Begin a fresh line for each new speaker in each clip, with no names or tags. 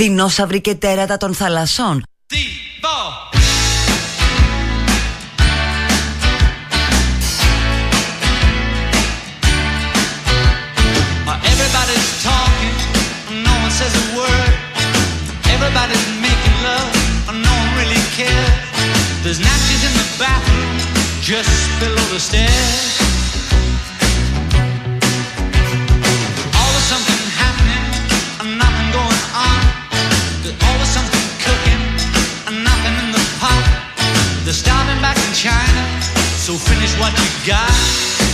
δεινόσαυροι και τέρατα των θαλασσών. Everybody's talking, no one says a word. Everybody's making love, no one really cares. There's napkins in the bathroom, just below the stairs. China, so finish what you got.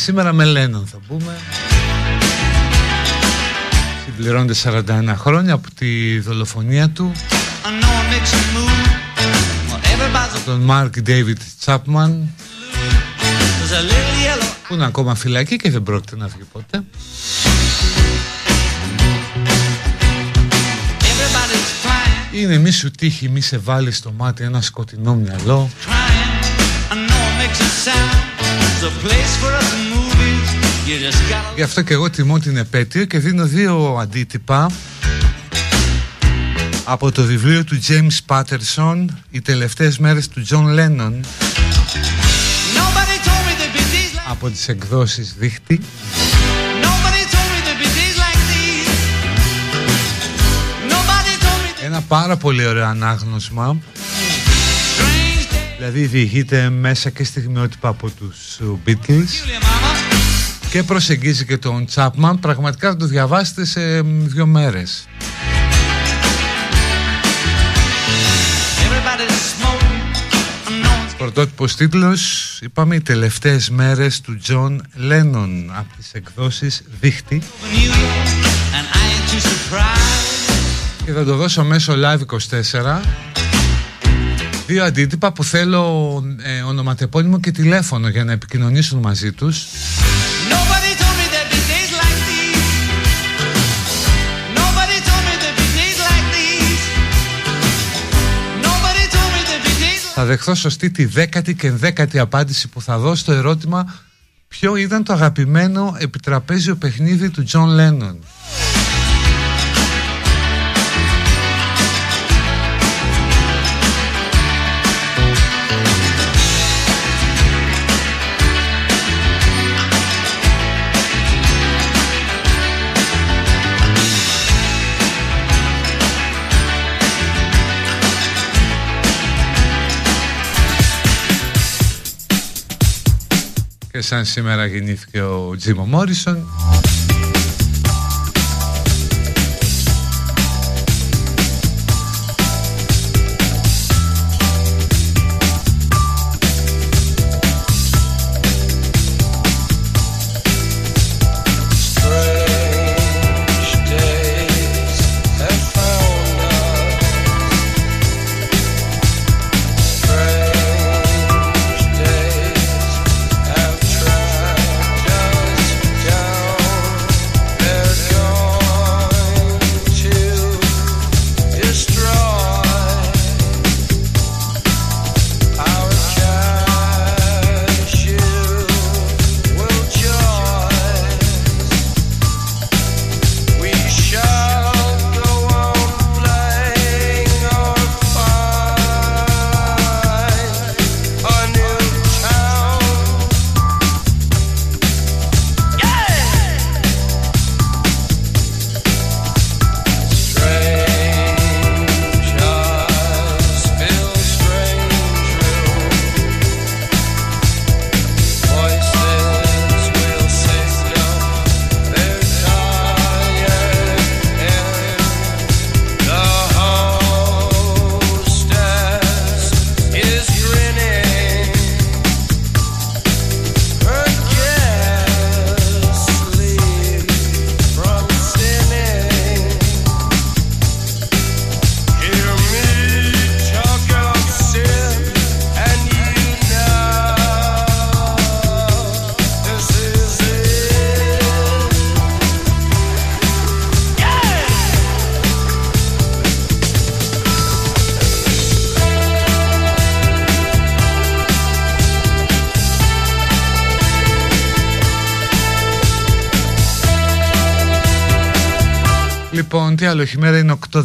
Σήμερα με Λένον θα πούμε. Συμπληρώνεται 41 χρόνια από τη δολοφονία του από τον Μάρκ Ντέιβιτ Τσάπμαν που είναι ακόμα φυλακή και δεν πρόκειται να βγει ποτέ. Είναι μη σου τύχει, μη σε βάλει στο μάτι ένα σκοτεινό μυαλό. Γι' αυτό και εγώ τιμώ την επέτειο και δίνω δύο αντίτυπα από το βιβλίο του James Patterson «Οι τελευταίες μέρες του John Lennon» από τις εκδόσεις Δίχτυ. Ένα πάρα πολύ ωραίο ανάγνωσμα. Δηλαδή διηγείται μέσα και στιγμιότυπα από τους Beatles και προσεγγίζει και τον Τσάπμαν. Πραγματικά θα το διαβάσετε σε δύο μέρες. Πρωτότυπος τίτλος. Είπαμε οι τελευταίες μέρες του Τζον Λένον από τις εκδόσεις Δίχτυ. Και θα το δώσω μέσω live 24 δύο αντίτυπα που θέλω ε, ονοματεπώνυμο και τηλέφωνο για να επικοινωνήσουν μαζί τους Θα δεχθώ σωστή τη δέκατη και δέκατη απάντηση που θα δώσω στο ερώτημα ποιο ήταν το αγαπημένο επιτραπέζιο παιχνίδι του Τζον Λένον; Και σαν σήμερα γεννήθηκε ο Τζίμο Μόρισον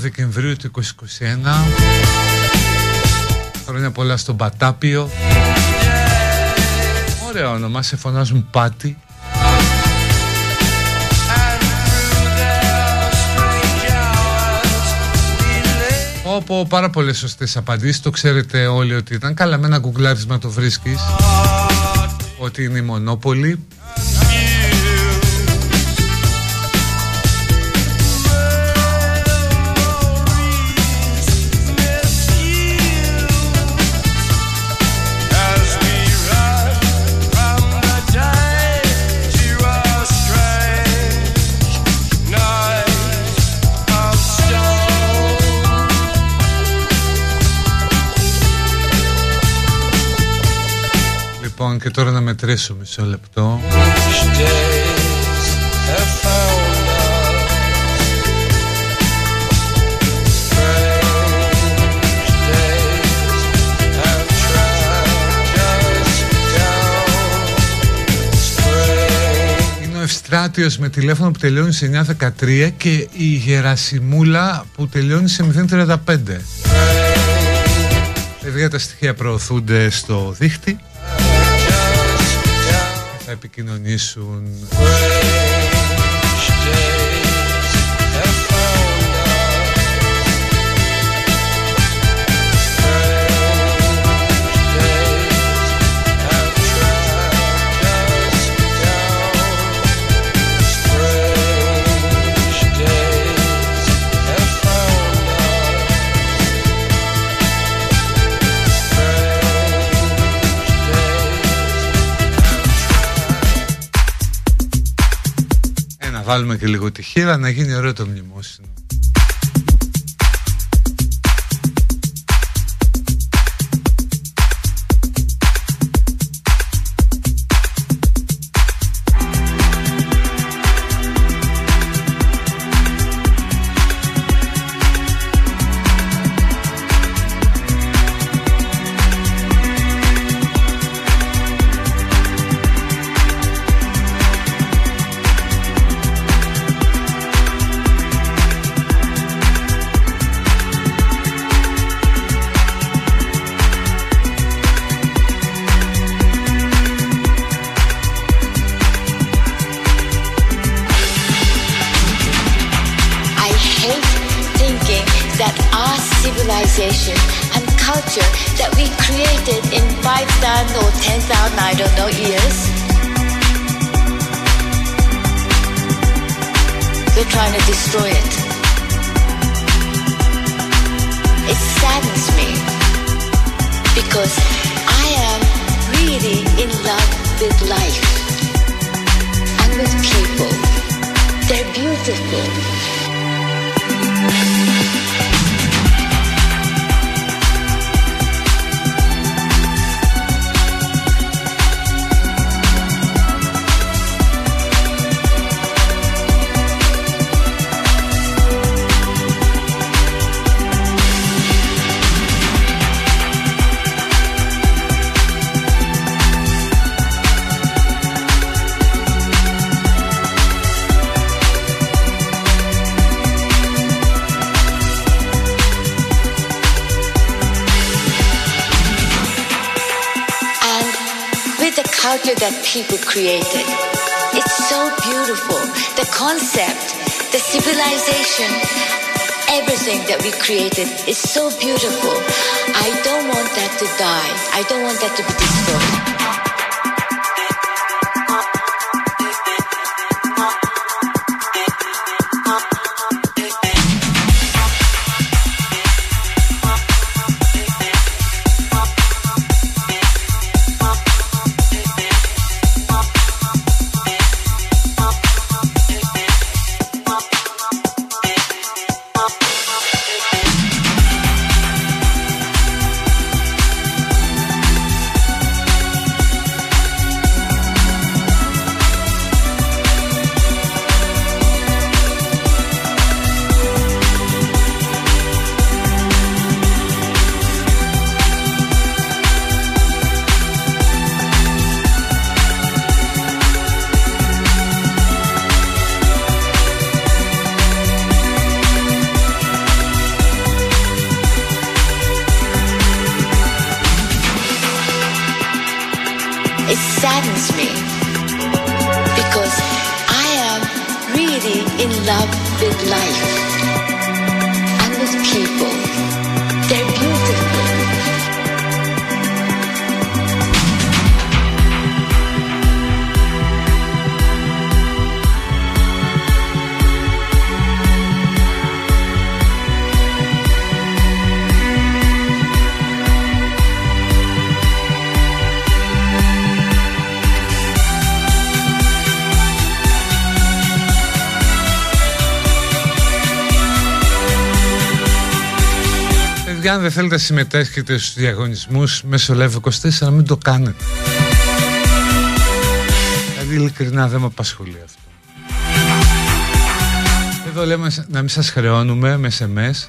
Δεκεμβρίου του 2021 Χρόνια πολλά στον Πατάπιο Ωραίο όνομα, σε φωνάζουν Πάτη Όπου πάρα πολλές σωστές απαντήσεις. Το ξέρετε όλοι ότι ήταν. Καλά, με ένα γκουγκλάρισμα το βρίσκεις. Ότι είναι η Μονόπολη. Λοιπόν και τώρα να μετρήσω μισό λεπτό. Είναι ο Ευστράτιος με τηλέφωνο που τελειώνει σε 913 και η Γερασιμούλα που τελειώνει σε 035 Παιδιά τα στοιχεία προωθούνται στο δίχτυ. θα επικοινωνήσουν βάλουμε και λίγο τη χείρα να γίνει ωραίο το μνημόσυνο. Thank you.
People created. It's so beautiful. The concept, the civilization, everything that we created is so beautiful. I don't want that to die. I don't want that to be destroyed.
θέλετε να συμμετέχετε στους διαγωνισμούς μέσω Lev24 να μην το κάνετε. Δηλαδή ειλικρινά δεν με απασχολεί αυτό. Εδώ λέμε να μην σας χρεώνουμε με SMS.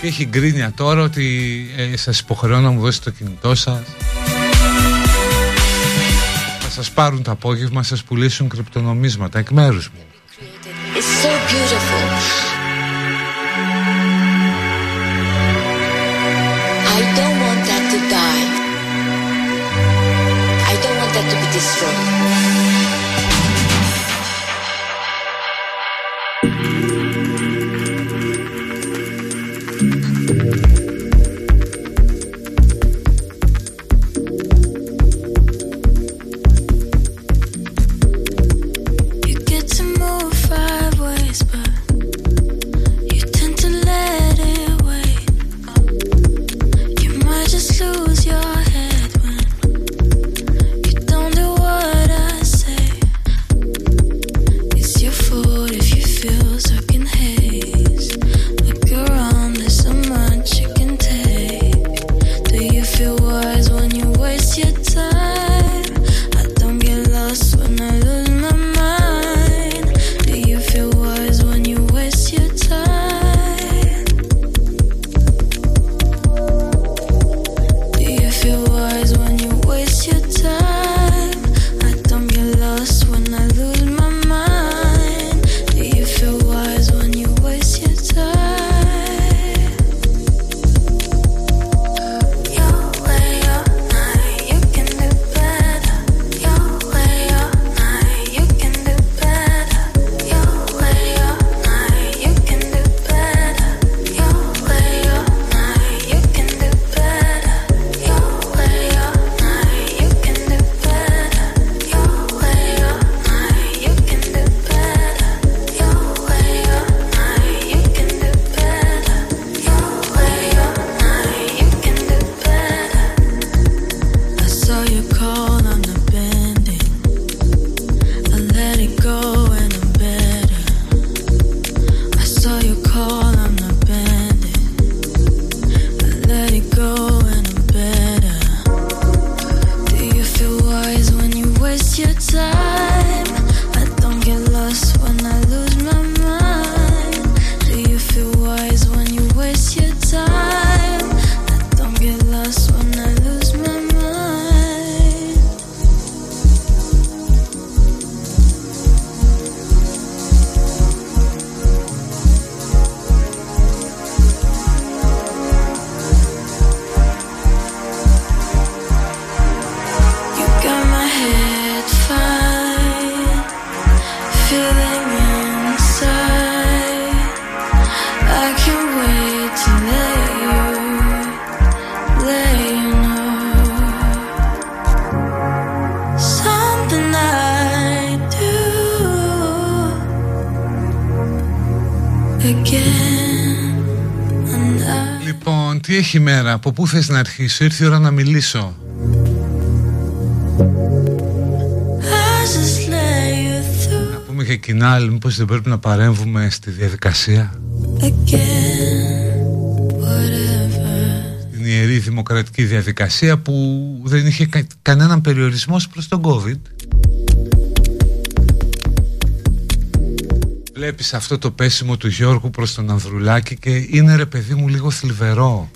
Και έχει γκρίνια τώρα ότι ε, σας υποχρεώνω να μου δώσετε το κινητό σας. Θα σας πάρουν το απόγευμα, σας πουλήσουν κρυπτονομίσματα εκ μέρους μου.
It's so beautiful. destroyed.
τι έχει μέρα, από πού θες να αρχίσω, ήρθε η ώρα να μιλήσω. Να πούμε και κοινά, μήπως δεν πρέπει να παρέμβουμε στη διαδικασία. Την ιερή δημοκρατική διαδικασία που δεν είχε κα- κανέναν περιορισμός προς τον COVID. Βλέπεις αυτό το πέσιμο του Γιώργου προς τον Ανδρουλάκη και είναι ρε παιδί μου λίγο θλιβερό.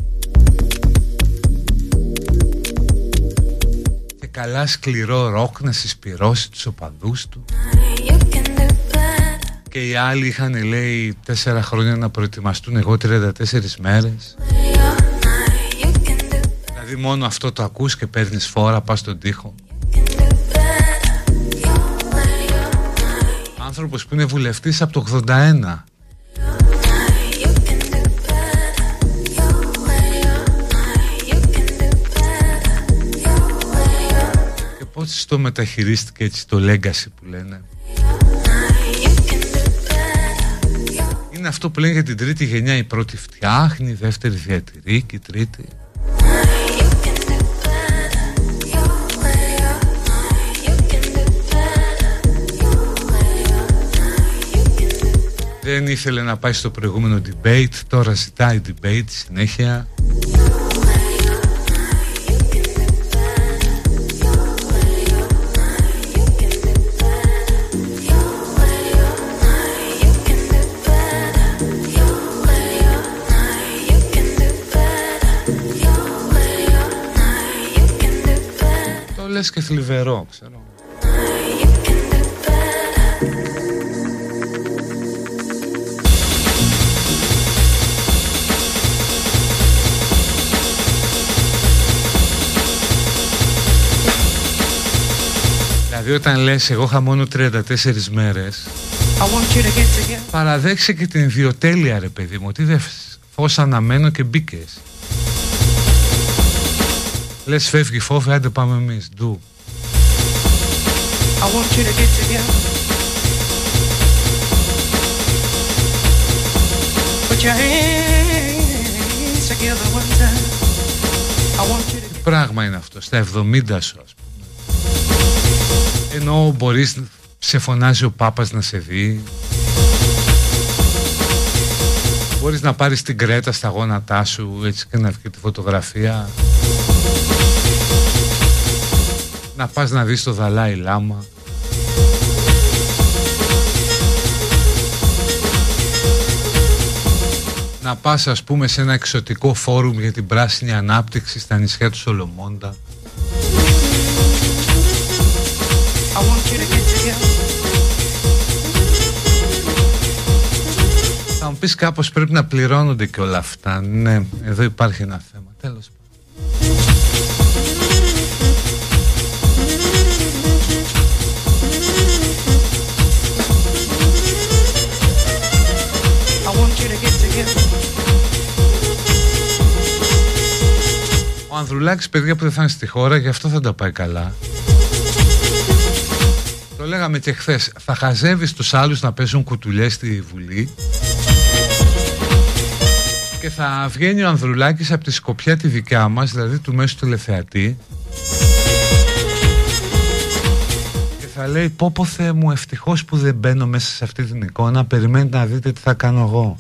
Και καλά σκληρό ροκ να συσπυρώσει τους οπαδούς του. Και οι άλλοι είχαν λέει τέσσερα χρόνια να προετοιμαστούν εγώ 34 μέρες. Δηλαδή μόνο αυτό το ακούς και παίρνεις φόρα, πας στον τοίχο. Άνθρωπος που είναι βουλευτής από το 81. Και πώς το μεταχειρίστηκε έτσι το legacy που λένε. Είναι αυτό που λένε για την τρίτη γενιά. Η πρώτη φτιάχνει, η δεύτερη διατηρεί και η τρίτη. Δεν ήθελε να πάει στο προηγούμενο debate, τώρα ζητάει debate συνέχεια. Το λες και θλιβερό, ξέρω. Δηλαδή όταν λες εγώ είχα μόνο 34 μέρες
I want you to get together.
Παραδέξε και την ιδιοτέλεια ρε παιδί μου Ότι δεν φως αναμένω και μπήκες. Λες φεύγει φόβη άντε πάμε εμείς Ντου
I want you to get together. Put your hands together one time. I want you to
Τι πράγμα είναι αυτό Στα 70 σου ας πούμε Ενώ μπορείς Σε φωνάζει ο Πάπας να σε δει. Μπορείς να πάρεις την κρέτα στα γόνατά σου Έτσι και να βγει τη φωτογραφία. Να πας να δεις το Δαλάι Λάμα. Να πας ας πούμε σε ένα εξωτικό φόρουμ για την πράσινη ανάπτυξη στα νησιά του Σολομόντα Θα μου πεις κάπως πρέπει να πληρώνονται και όλα αυτά Ναι, εδώ υπάρχει ένα θέμα Τέλος πάντων
I want you to get together.
Ο Ανδρουλάκης παιδιά που δεν θα είναι στη χώρα Γι' αυτό θα τα πάει καλά Το λέγαμε και χθες. Θα χαζεύεις τους άλλους να παίζουν κουτουλιές στη Βουλή Και θα βγαίνει ο Ανδρουλάκης από τη σκοπιά τη δικιά μας Δηλαδή του μέσου τηλεθεατή. Και θα λέει πω πω Θεέ μου ευτυχώς που δεν μπαίνω μέσα σε αυτή την εικόνα. Περιμένετε να δείτε τι θα κάνω εγώ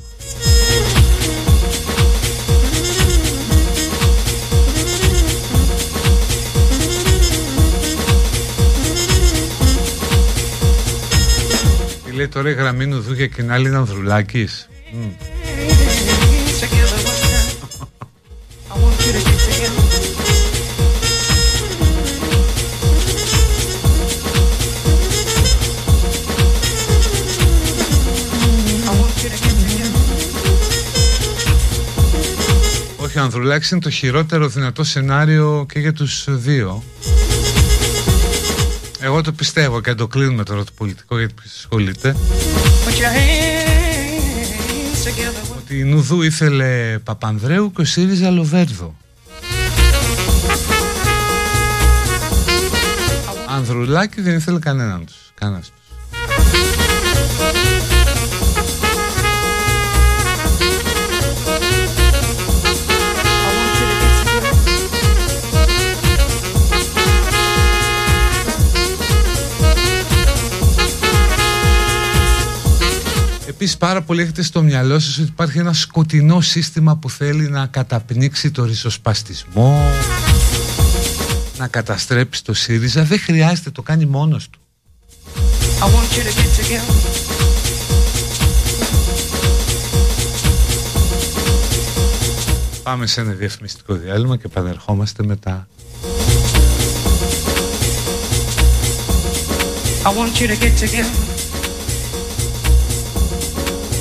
Τι λέει τώρα η γραμμή νουδού και την άλλη είναι Ανδρουλάκης Μμ. Όχι, ο Ανδρουλάκης είναι το χειρότερο δυνατό σενάριο και για τους δύο. Εγώ το πιστεύω και αν το κλείνουμε τώρα το πολιτικό γιατί ποιος ασχολείται.
Put your hands together. one-
Ότι η Νουδού ήθελε Παπανδρέου και ο ΣΥΡΙΖΑ Λοβέρδο. Ανδρουλάκη δεν ήθελε κανέναν τους. Κανένας Επίσης πάρα πολύ έχετε στο μυαλό σας ότι υπάρχει ένα σκοτεινό σύστημα που θέλει να καταπνίξει το ριζοσπαστισμό, να καταστρέψει το ΣΥΡΙΖΑ. Δεν χρειάζεται, το κάνει μόνος του.
I want you to get together.
Πάμε σε ένα διαφημιστικό διάλειμμα και επανερχόμαστε μετά.
I want you to get together.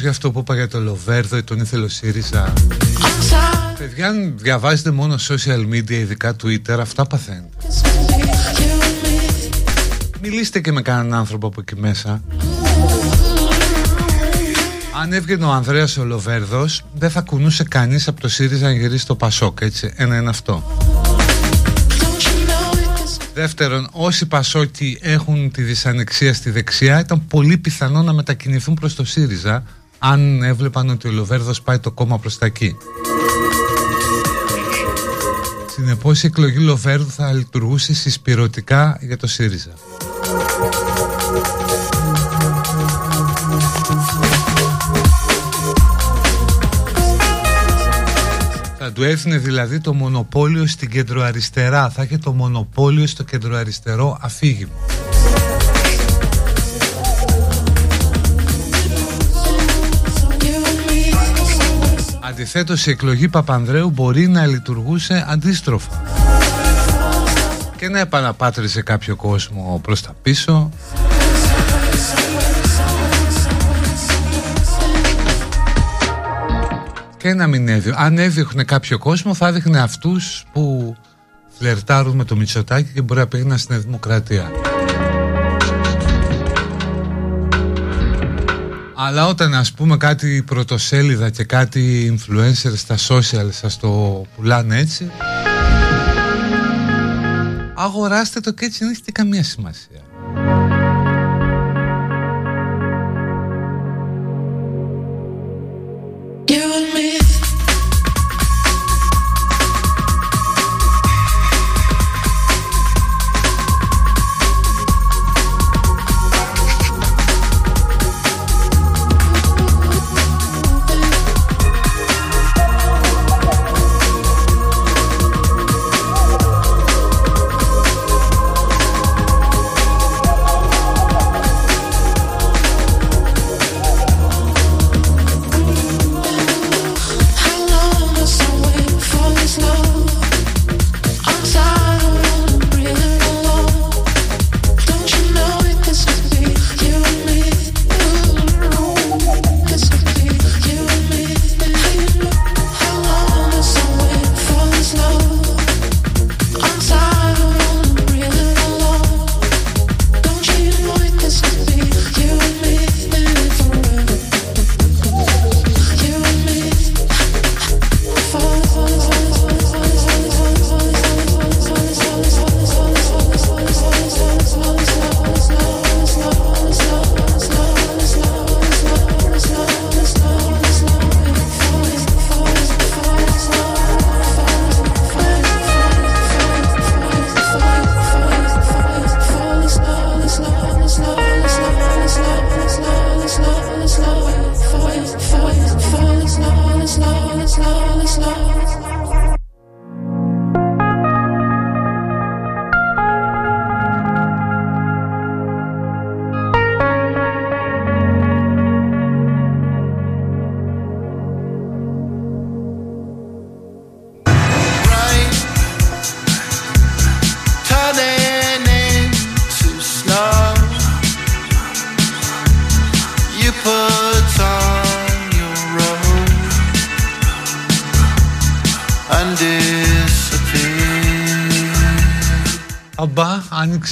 Για αυτό που είπα για το Λοβέρδο ή τον ήθελε ο ΣΥΡΙΖΑ; Παιδιά αν διαβάζετε μόνο social media ειδικά Twitter αυτά παθαίνετε. Μιλήστε και με κανέναν άνθρωπο από εκεί μέσα. Αν έβγαινε ο Ανδρέας ο Λοβέρδος δεν θα κουνούσε κανείς από το ΣΥΡΙΖΑ να γυρίσει το Πασόκ έτσι. Ένα είναι αυτό. Δεύτερον, όσοι Πασόκοι έχουν τη δυσανεξία στη δεξιά ήταν πολύ πιθανό να μετακινηθούν προς το ΣΥΡΙΖΑ αν έβλεπαν ότι ο Λοβέρδος πάει το κόμμα προς τα εκεί. Συνεπώς η εκλογή Λοβέρδου θα λειτουργούσε συσπηρωτικά για το ΣΥΡΙΖΑ. Θα του έθνε δηλαδή το μονοπόλιο στην κεντροαριστερά. Θα είχε το μονοπόλιο στο κεντροαριστερό αφήγημα. Αντιθέτως η εκλογή Παπανδρέου μπορεί να λειτουργούσε αντίστροφα και να επαναπάτρισε κάποιο κόσμο προς τα πίσω και να μην έδιω. Αν έδειχνε κάποιο κόσμο θα έδειχνε αυτούς που φλερτάρουν με το Μητσοτάκι και μπορεί να πήγαιναν στην Δημοκρατία. Αλλά όταν ας πούμε κάτι πρωτοσέλιδα και κάτι influencer στα social σας το πουλάνε έτσι Αγοράστε το και έτσι δεν έχετε καμία σημασία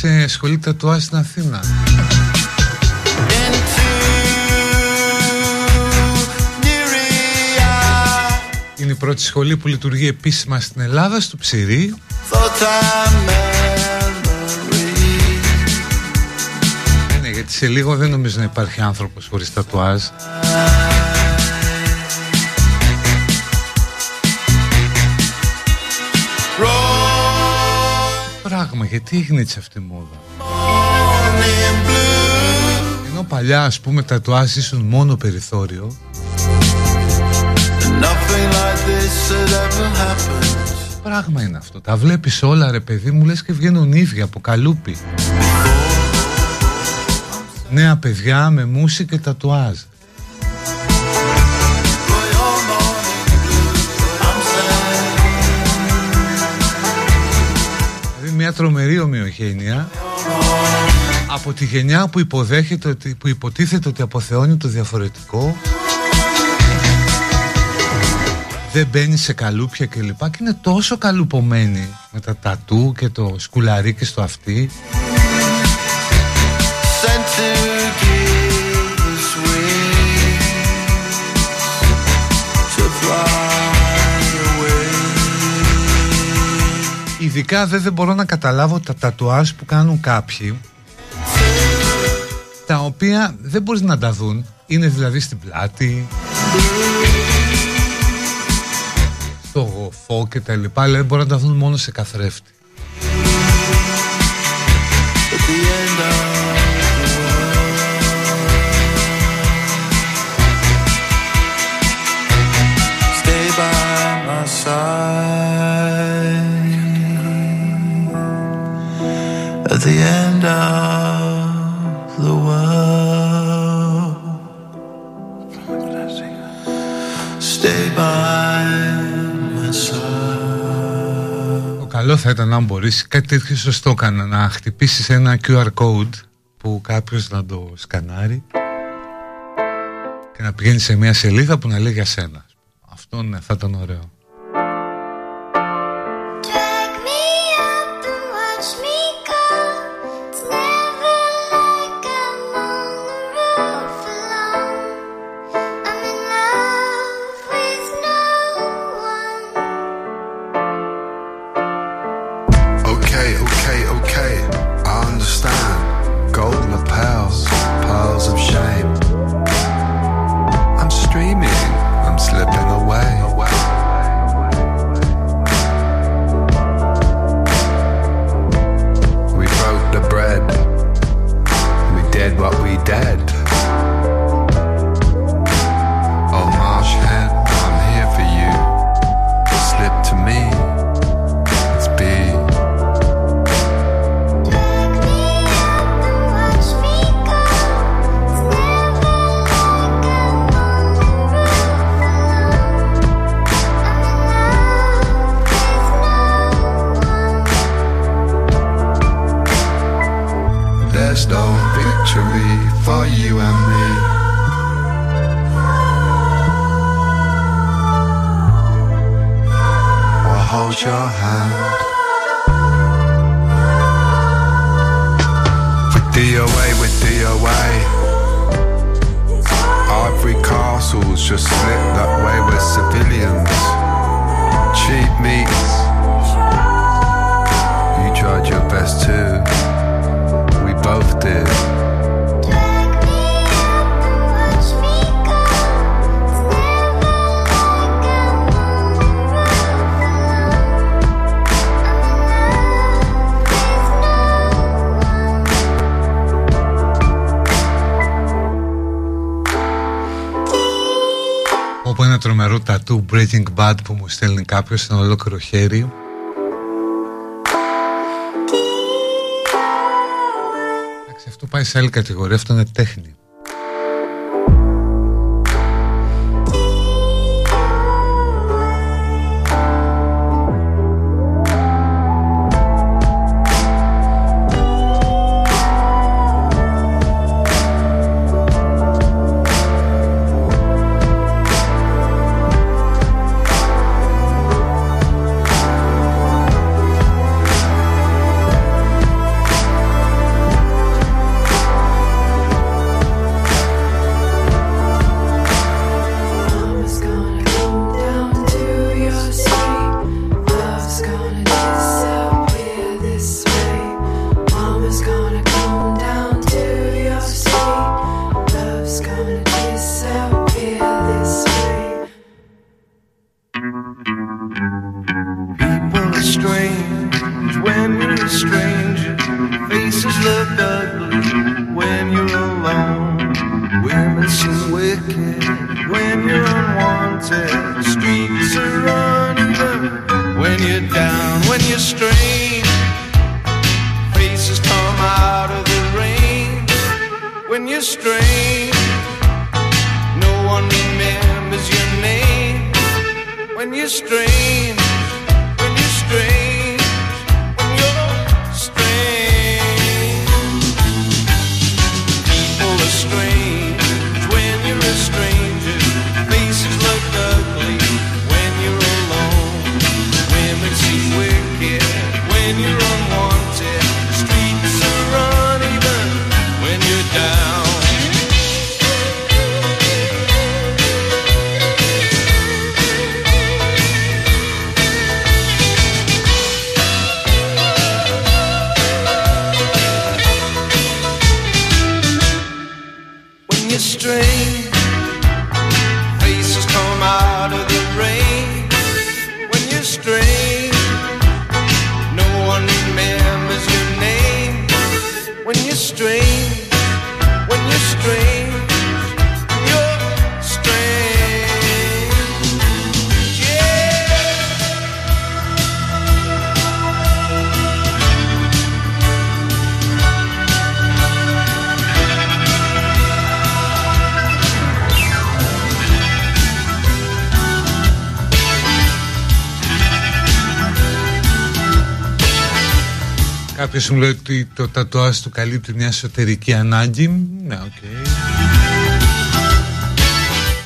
άνοιξε σχολή τατουάζ στην Αθήνα. Είναι η πρώτη σχολή που λειτουργεί επίσημα στην Ελλάδα, στο Ψηρή. Ε, ναι, γιατί σε λίγο δεν νομίζω να υπάρχει άνθρωπος χωρίς τατουάζ. Γιατί έγινε έτσι αυτή η μόδα; Ενώ παλιά ας πούμε τατουάζ ήσουν μόνο περιθώριο Πράγμα είναι αυτό. Τα βλέπεις όλα ρε παιδί μου λες και βγαίνουν ίδια από καλούπι. Νέα παιδιά με μουσική και τατουάζ. Μια τρομερή ομοιογένεια από τη γενιά που υποδέχεται ότι, που υποτίθεται ότι αποθεώνει το διαφορετικό. Δεν μπαίνει σε καλούπια και λοιπά και είναι τόσο καλουπωμένη με τα τατού και το σκουλαρί στο αυτί Ειδικά δεν, δεν μπορώ να καταλάβω τα τατουάζ που κάνουν κάποιοι τα οποία δεν μπορείς να τα δουν. Είναι δηλαδή στην πλάτη στο γοφό και τα λοιπά αλλά δεν μπορούν να τα δουν μόνο σε καθρέφτη.
Stay by my side the end of the world. Stay by my side.
Το καλό θα ήταν αν μπορείς κάτι τέτοιο σωστό κάνα να χτυπήσεις ένα QR code που κάποιος να το σκανάρει και να πηγαίνει σε μια σελίδα που να λέει για σένα. Αυτό ναι, θα ήταν ωραίο. Breaking Bad που μου στέλνει κάποιος σε ένα ολόκληρο χέρι. Εντάξει, αυτό πάει σε άλλη κατηγορία, αυτό είναι τέχνη Κάποιος μου λέει ότι το τατουάζ του καλύπτει μια εσωτερική ανάγκη. Ναι, οκ.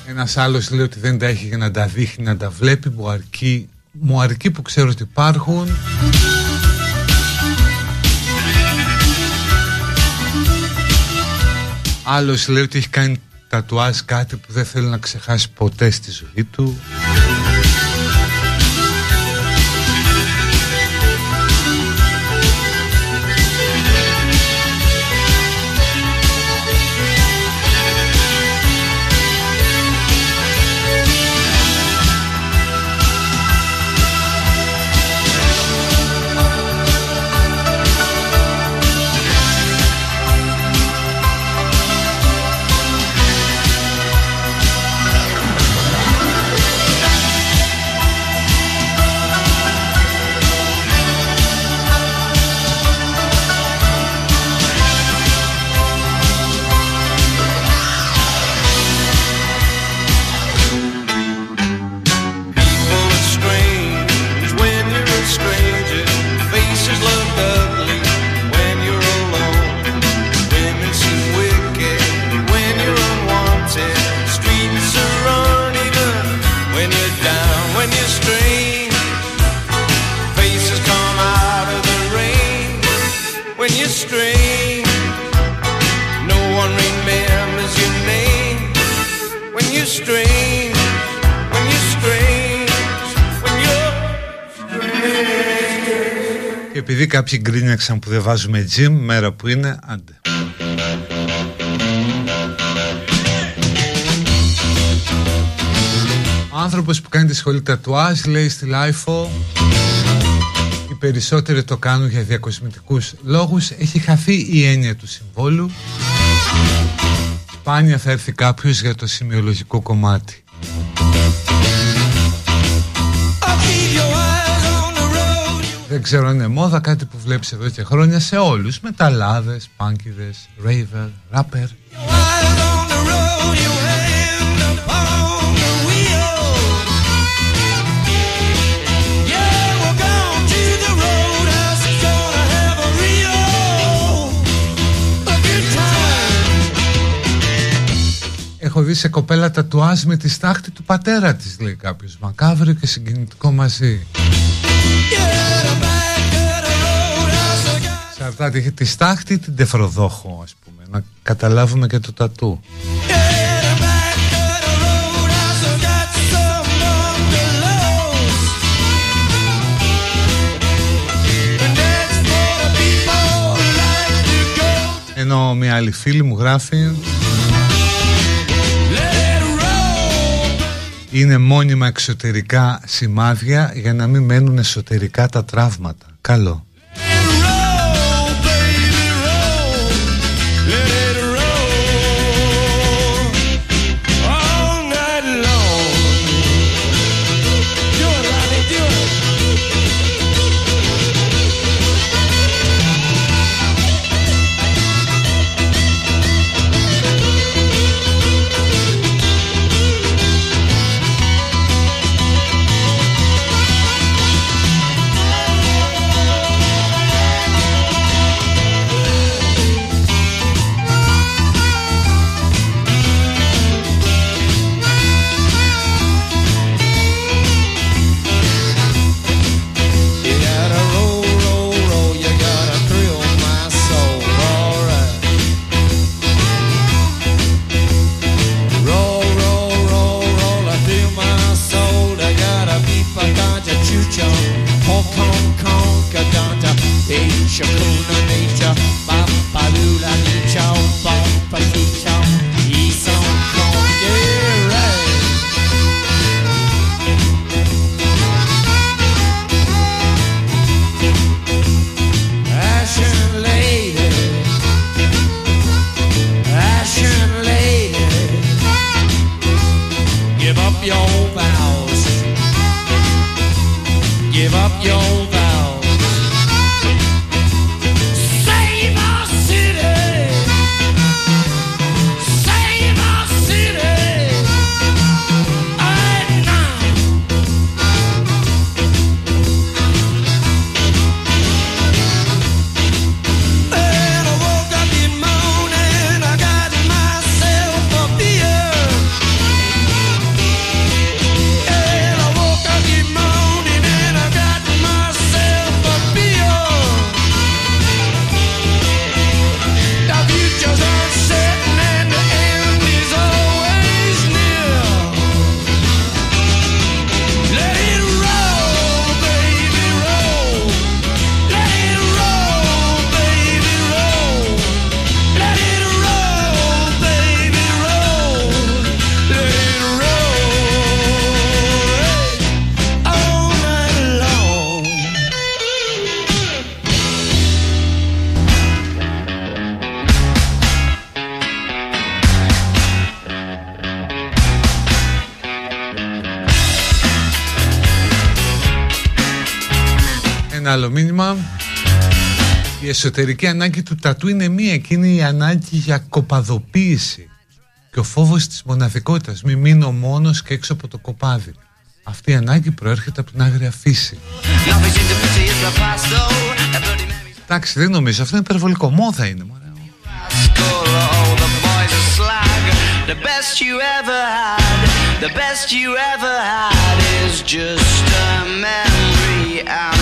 Ένας άλλος λέει ότι δεν τα έχει για να τα δείχνει, να τα βλέπει. Μου αρκεί, μου αρκεί που ξέρω ότι υπάρχουν. Άλλος λέει ότι έχει κάνει τατουάζ κάτι που δεν θέλει να ξεχάσει ποτέ στη ζωή του. Κάποιοι γκρίνιαξαν που δεν βάζουμε Jim μέρα που είναι, άντε. Ο άνθρωπος που κάνει τη σχολή τατουάζ λέει στη LiFO οι περισσότεροι το κάνουν για διακοσμητικούς λόγους έχει χαθεί η έννοια του συμβόλου. Σπάνια θα έρθει κάποιος για το σημειολογικό κομμάτι Δεν ξέρω αν είναι μόδα κάτι που βλέπεις εδώ και χρόνια σε όλους. Μεταλλάδες, πάνκιδες, ρέιβερ, ράπερ. Έχω δει σε κοπέλα τατουάζ με της στάχτη του πατέρα της λέει κάποιος. Μακάβριο και συγκινητικό μαζί Σαρτάται είχε τη στάχτη ή την τεφροδόχο ας πούμε Να καταλάβουμε και το τατού. Ενώ μια άλλη φίλη μου γράφει είναι μόνιμα εξωτερικά σημάδια για να μην μένουν εσωτερικά τα τραύματα. Καλό.
Give up your vows.
Εσωτερική ανάγκη του τατού είναι μία. Εκείνη η ανάγκη για κοπαδοποίηση. Και ο φόβος της μοναδικότητας. Μην μείνω μόνος και έξω από το κοπάδι. Αυτή η ανάγκη προέρχεται από την άγρια φύση. Εντάξει, δεν νομίζω. Αυτό είναι υπερβολικό. Μόδα είναι. μωρέ.
The best you ever had, the best you ever had is just a memory. And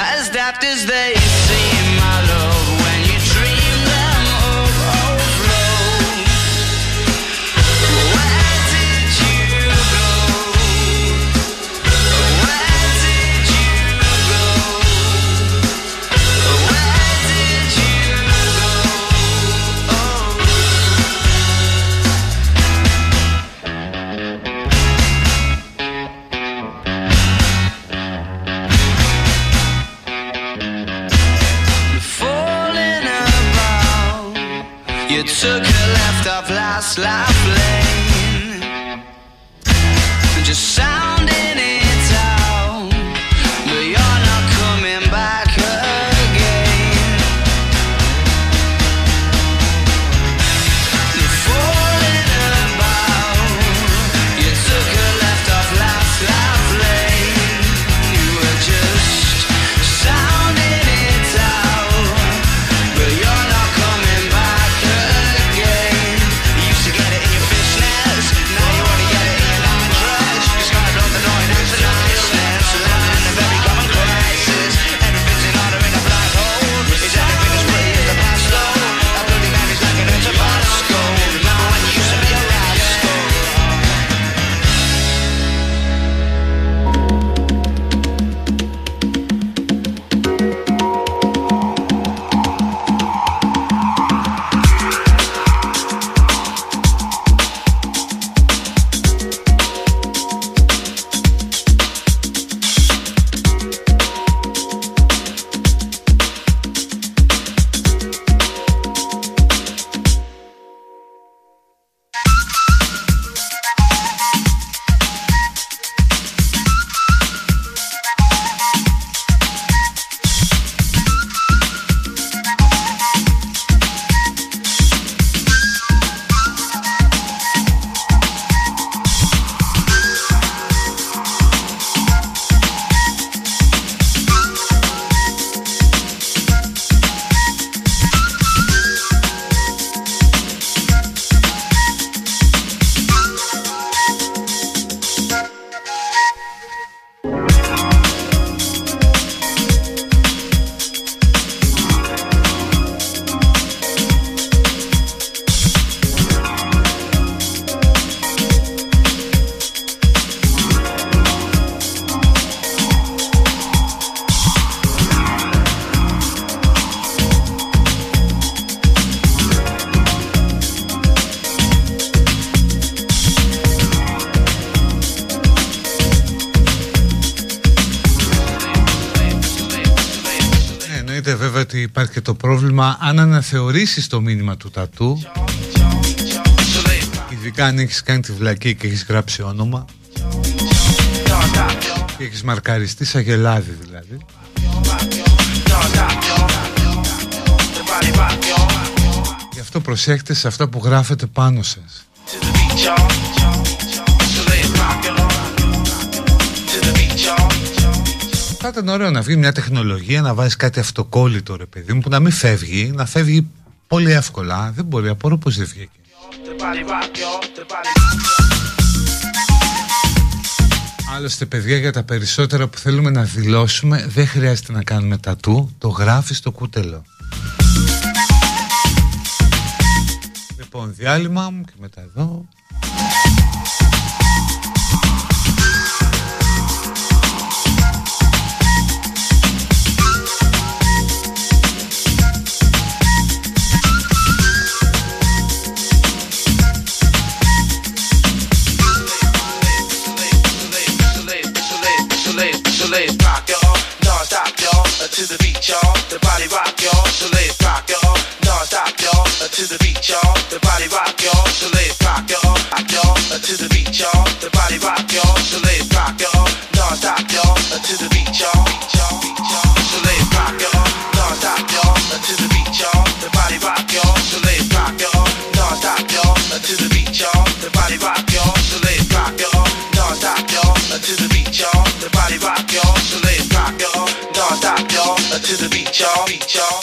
as daft as they You took a left off last life lane.
Αναθεωρήσεις το μήνυμα του τατού. Ειδικά αν έχεις κάνει τη βλακή και έχεις γράψει όνομα. Και έχεις μαρκαριστεί σαν γελάδι δηλαδή. Γι' αυτό προσέχετε σε αυτά που γράφετε πάνω σας Θα ήταν ωραίο να βγει μια τεχνολογία, να βάζεις κάτι αυτοκόλλητο ρε παιδί μου, που να μην φεύγει, να φεύγει πολύ εύκολα. Δεν μπορεί, απορώ πως δεν βγήκε. Άλλωστε παιδιά για τα περισσότερα που θέλουμε να δηλώσουμε δεν χρειάζεται να κάνουμε τατού, το γράφεις στο κούτελο. Λοιπόν, διάλειμμα μου και μετά εδώ.
To the beat, y'all. The body rock, y'all. So let it rock, y'all. Non-stop, y'all. Uh, to the beat, y'all. The body rock, y'all. So let it rock, y'all. Rock, y'all. Uh, to the beat, y'all. The body rock, y'all. So let it rock, y'all. Non-stop, y'all. Uh, to the y'all. Beat, y'all.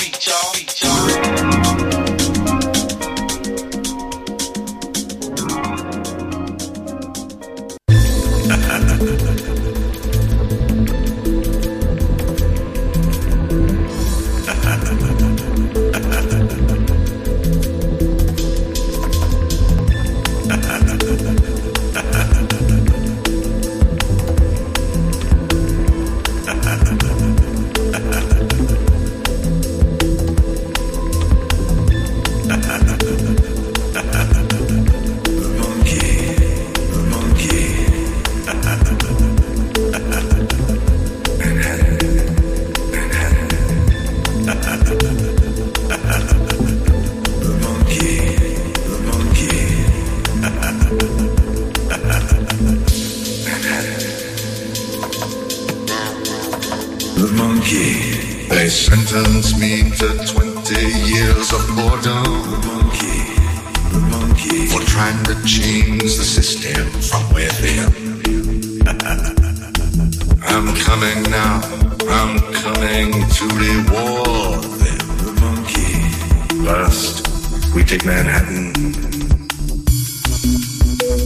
Take Manhattan.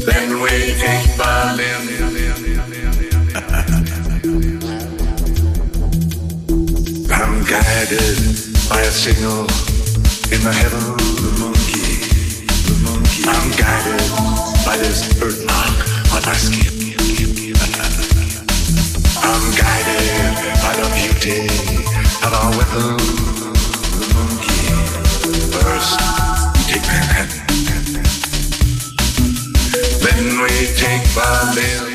Then we take Berlin. I'm guided by a signal in the heaven of the monkey. The monkey. I'm guided by this birthmark on my skin. I'm guided by the beauty of our weapon. The monkey. First. Then we take Berlin.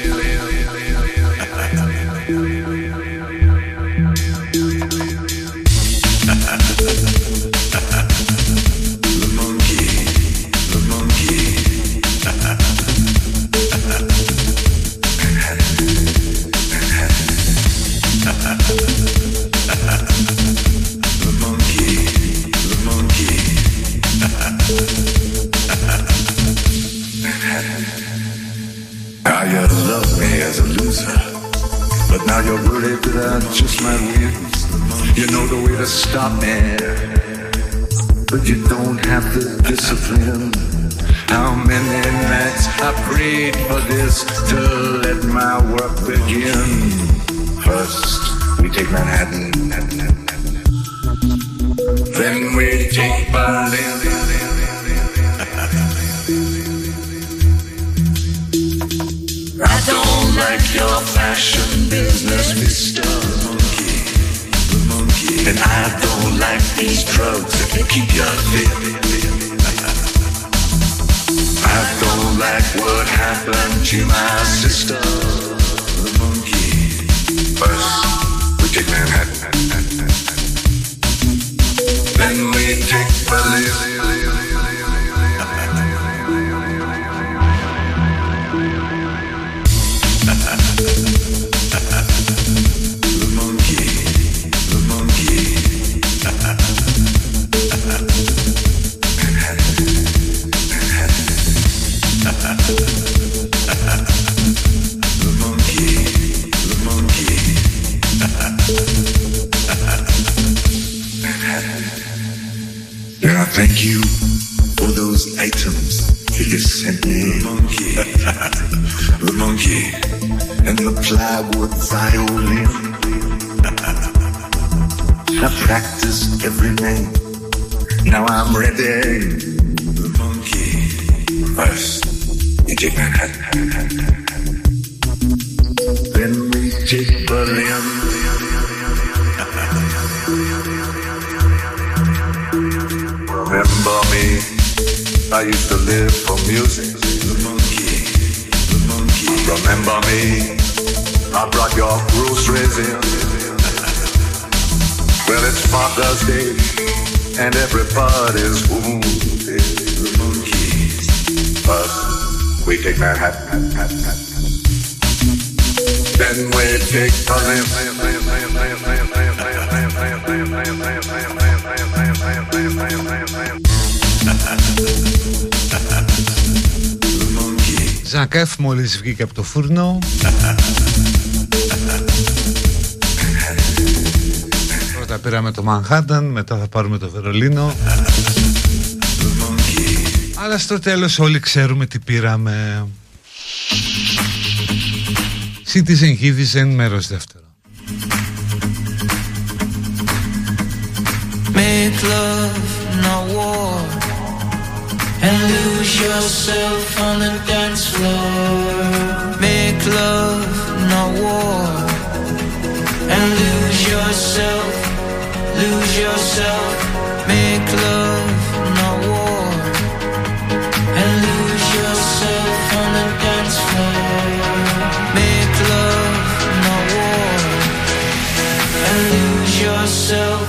Prayed for this to let my work begin. First, we take Manhattan. Then we take Berlin. I don't like your fashion business, Mr. Monkey. The monkey. And I don't like these drugs that you keep you fit. I don't like what happened to my sister. The monkey. First, Remember me? I brought your groceries in. Well, it's Father's Day, and everybody's wounded. First, we take Manhattan. Then we take Berlin.
Ζακέφ μόλις βγήκε από το φούρνο. Πρώτα πήραμε το Μανχάταν Μετά θα πάρουμε το Βερολίνο. Αλλά στο τέλος όλοι ξέρουμε τι πήραμε. Citizen Citizen μέρος δεύτερο.
Make love, not war. And lose yourself on the dance floor. Make love, not war. And lose yourself, lose yourself. Make love, not war. And lose yourself on the dance floor. Make love, not war. And lose yourself,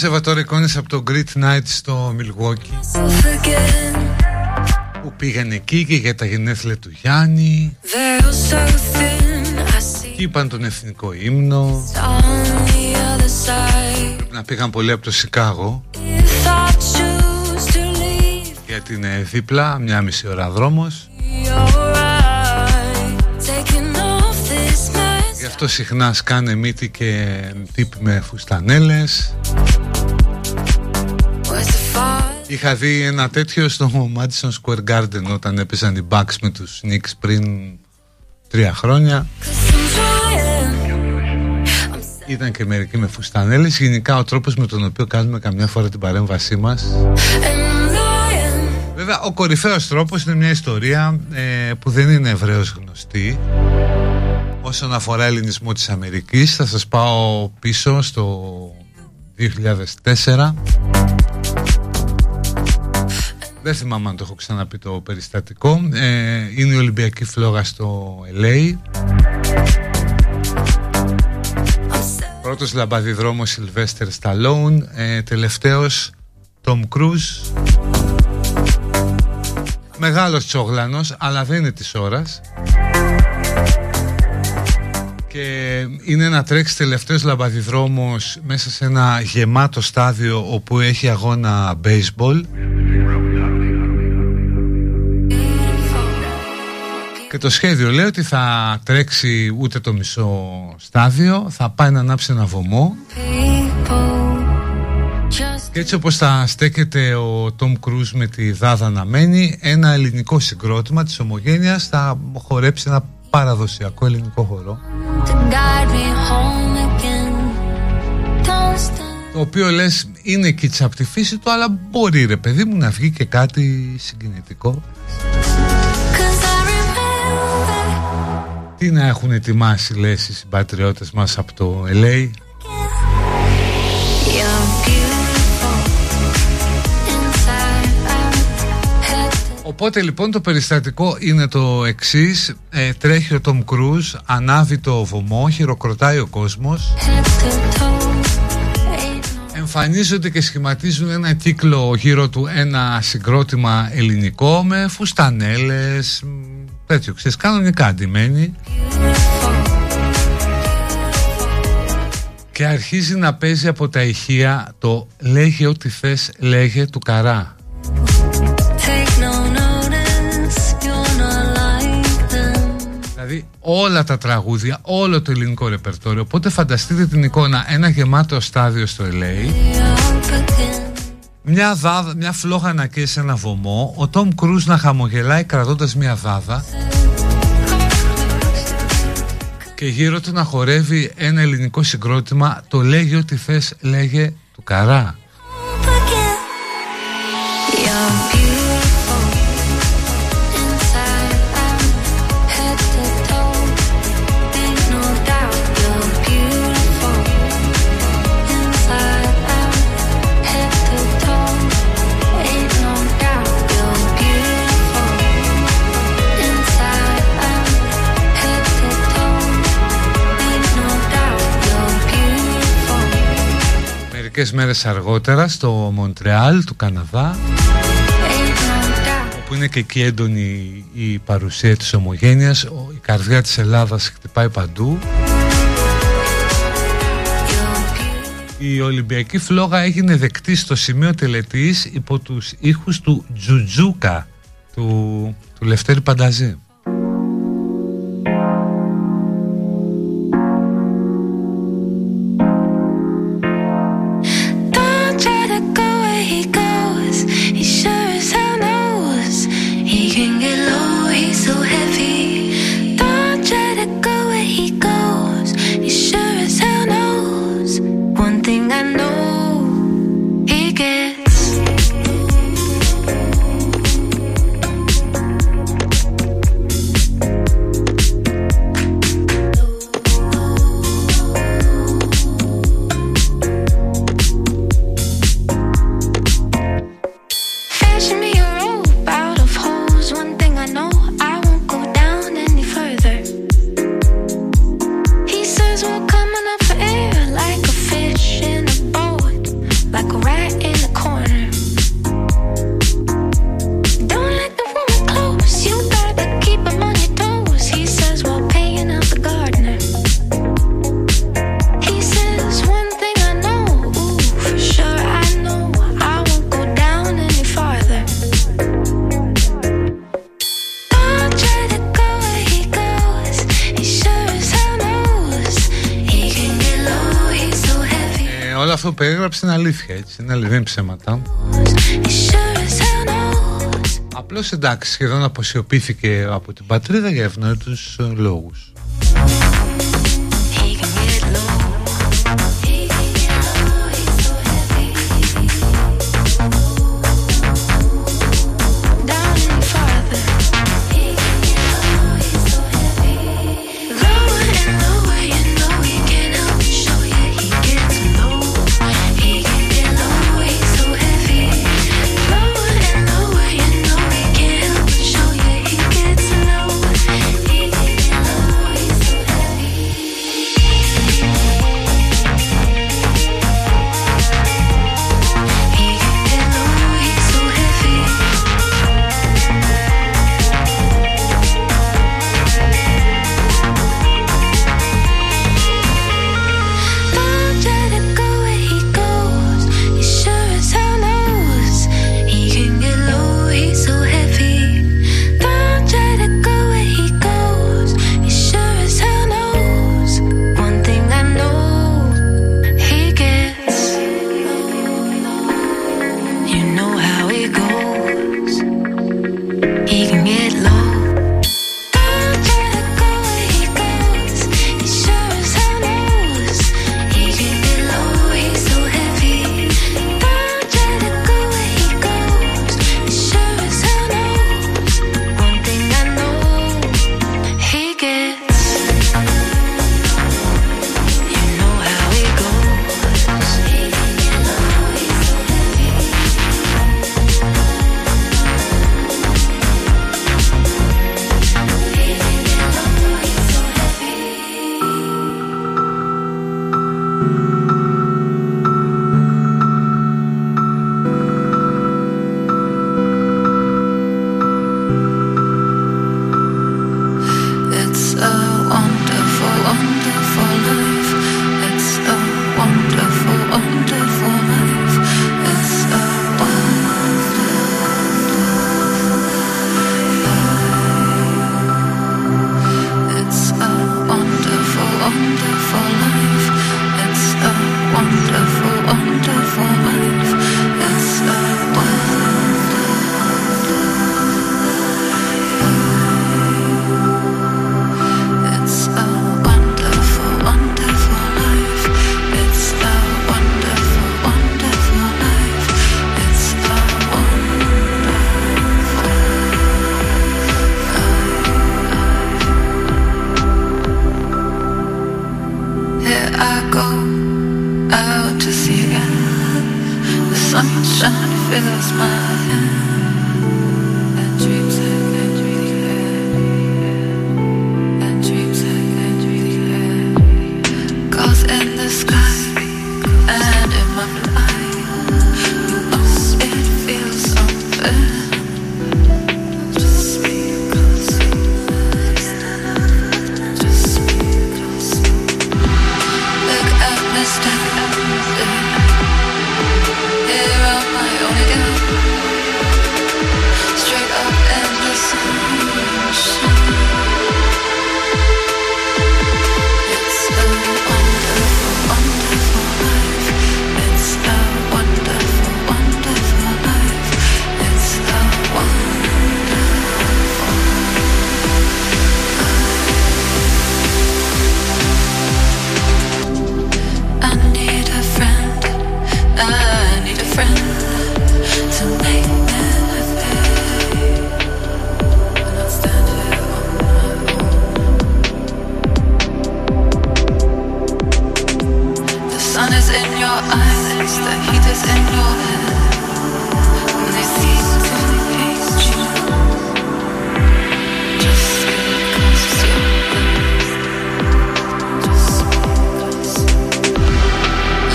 Χάζευα τώρα εικόνες από το Great Night στο Milwaukee
Again,
που πήγαν εκεί και για τα γενέθλια του Γιάννη
they're all so thin. I see
και είπαν τον εθνικό ύμνο
on the other side.
να πήγαν πολύ από το Σικάγο
If I choose to leave,
γιατί είναι δίπλα μια μισή ώρα δρόμος
you're right. Taking off this mess.
γι' αυτό συχνά σκάνε μύτη και τύποι με φουστανέλες Είχα δει ένα τέτοιο στο Madison Square Garden όταν έπαιζαν οι Bucks με τους Knicks πριν τρία χρόνια.
Cause I'm trying. I'm
Ήταν και μερικοί με φουστανέλες. Γενικά ο τρόπος με τον οποίο κάνουμε καμιά φορά την παρέμβασή μας.
and I'm lying.
Βέβαια ο κορυφαίος τρόπος είναι μια ιστορία ε, που δεν είναι ευρέως γνωστή. Όσον αφορά ελληνισμό της Αμερικής θα σας πάω πίσω στο 2004 Δεν θυμάμαι αν το έχω ξαναπεί το περιστατικό. Ε, Είναι η Ολυμπιακή Φλόγα στο LA Πρώτος λαμπαδιδρόμος Σιλβέστερ Σταλόουν ε, Τελευταίος Τόμ Κρούζ Μεγάλος τσόγλανος αλλά δεν είναι της ώρας. Και είναι να τρέξει τελευταίος λαμπαδιδρόμος μέσα σε ένα γεμάτο στάδιο όπου έχει αγώνα baseball και το σχέδιο λέει ότι θα τρέξει ούτε το μισό στάδιο θα πάει να ανάψει ένα βωμό
People just
και έτσι όπως θα στέκεται ο Τόμ Κρούζ με τη δάδα να μένει ένα ελληνικό συγκρότημα της Ομογένειας θα χορέψει ένα παραδοσιακό ελληνικό χορό
to guide me home again. Don't stand.
το οποίο λες είναι κίτσα από τη φύση του αλλά μπορεί ρε παιδί μου να βγει και κάτι συγκινητικό τι να έχουν ετοιμάσει λες οι συμπατριώτες μας από το LA
you're beautiful inside out. Head to
Οπότε λοιπόν το περιστατικό είναι το εξής ε, Τρέχει ο Τόμ Κρούζ, ανάβει το βωμό, χειροκροτάει ο κόσμος
head to toe. Ain't no
Εμφανίζονται και σχηματίζουν ένα κύκλο γύρω του ένα συγκρότημα ελληνικό με φουστανέλες, μ, τέτοιο ξέρεις, κανονικά αντιμένοι και αρχίζει να παίζει από τα ηχεία το «Λέγε ό,τι θες, λέγε του καρά».
take no notice. You're not like them.
Δηλαδή όλα τα τραγούδια, όλο το ελληνικό ρεπερτόριο. Οπότε φανταστείτε την εικόνα, ένα γεμάτο στάδιο στο LA,
You're again.
Μια, δάδα, μια φλόγα να καίει σε ένα βωμό, ο Τόμ Κρούζ να χαμογελάει κρατώντας μια δάδα και γύρω του να χορεύει ένα ελληνικό συγκρότημα, το λέγε ό,τι θες, λέγε του καρά.
again.
Μερικές μέρες αργότερα στο Μοντρεάλ του Καναδά,
Ain't no doubt.
όπου είναι και εκεί έντονη η παρουσία της ομογένειας, ο- η καρδιά της Ελλάδας χτυπάει παντού. Η Ολυμπιακή φλόγα έγινε δεκτή στο σημείο τελετής υπό τους ήχους του Τζουτζούκα του, του Λευτέρη Πανταζή.
δεν. Απλώς εντάξει, σχεδόν αποσιωπήθηκε από την πατρίδα για ευνόητους λόγους.
sun in your eyes, the heat is in your head. You, just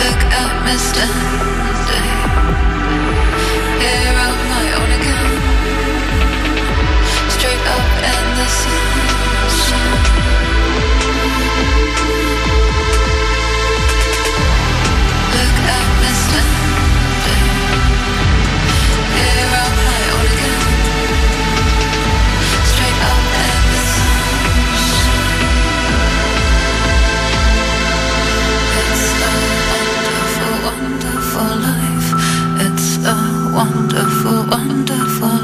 Look at me standing here on my own again, straight up in the. wonderful.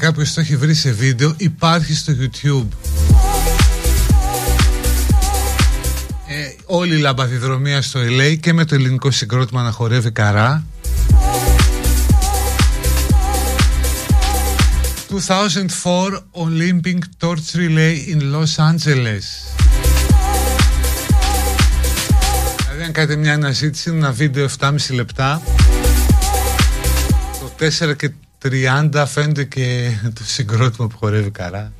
Λοιπόν παιδιά κάποιος το έχει βρει σε βίντεο Υπάρχει στο YouTube. Ε, Όλη η λαμπαδιδρομία στο LA Και με το ελληνικό συγκρότημα να χορεύει καρά. 2004 Olympic Torch Relay in Los Angeles. Δηλαδή αν κάνετε μια αναζήτηση είναι ένα βίντεο 7,5 λεπτά Το 4 και 30 φαίνεται και το συγκρότημα που χορεύει καρά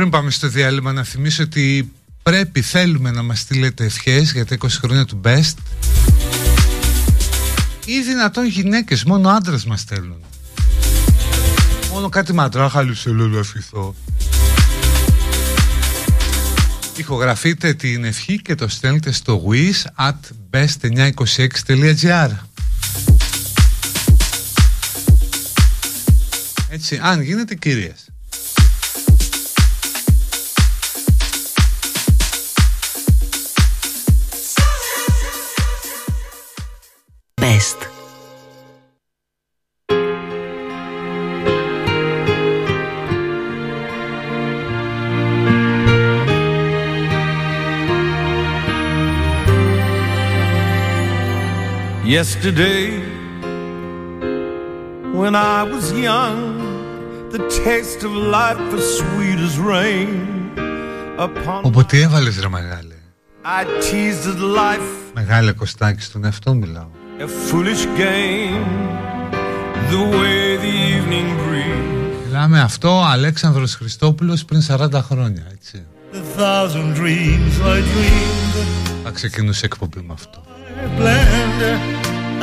πριν πάμε στο διάλειμμα, να θυμίσω ότι πρέπει, θέλουμε να μας στείλετε ευχές για τα 20 χρόνια του Best. Ή δυνατόν γυναίκες, μόνο άντρες μας στέλνουν. Μόνο κάτι ματράχαλους θέλω να ευχηθώ. Ηχογραφείτε την ευχή και το στέλνετε στο wish at best926.gr Έτσι, αν γίνεται κυρίες. Οπότε έβαλες ρε μεγάλε. Κοστάκι στον εαυτό μιλάω.
A
Μιλάμε αυτό Αλέξανδρος Χριστόπουλος πριν 40 χρόνια έτσι. Θα ξεκινούσε εκπομπή με αυτό.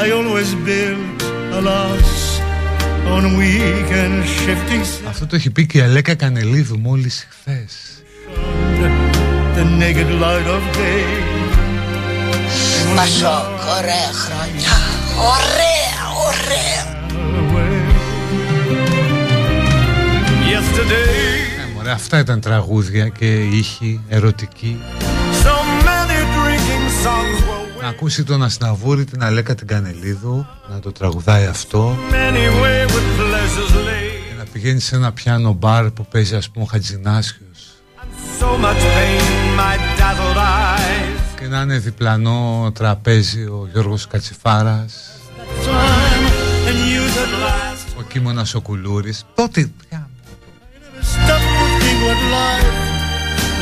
I always built
Alas, on weak and shifting sands,
Αυτό το έχει πει και η Αλέκα Κανελίδου μόλις χθες.
the naked light of day.
Πασόκ, ωραία χρόνια. Ωραία, ωραία.
Yesterday,
Ε, μωρέ, αυτά ήταν τραγούδια και ήχοι ερωτικοί. Να ακούσει τον Ασναβούρη την Αλέκα την Κανελίδου να το τραγουδάει αυτό
many wayward pleasures lay.
και να πηγαίνει σε ένα πιάνο μπαρ που παίζει ας πούμε ο Χατζινάσιος
So much pain, my dazzled eyes.
και να είναι διπλανό τραπέζι ο Γιώργος Κατσιφάρας
Time and youth at last.
ο Κίμωνας ο Κουλούρης τότε πια,
Stop to think what life,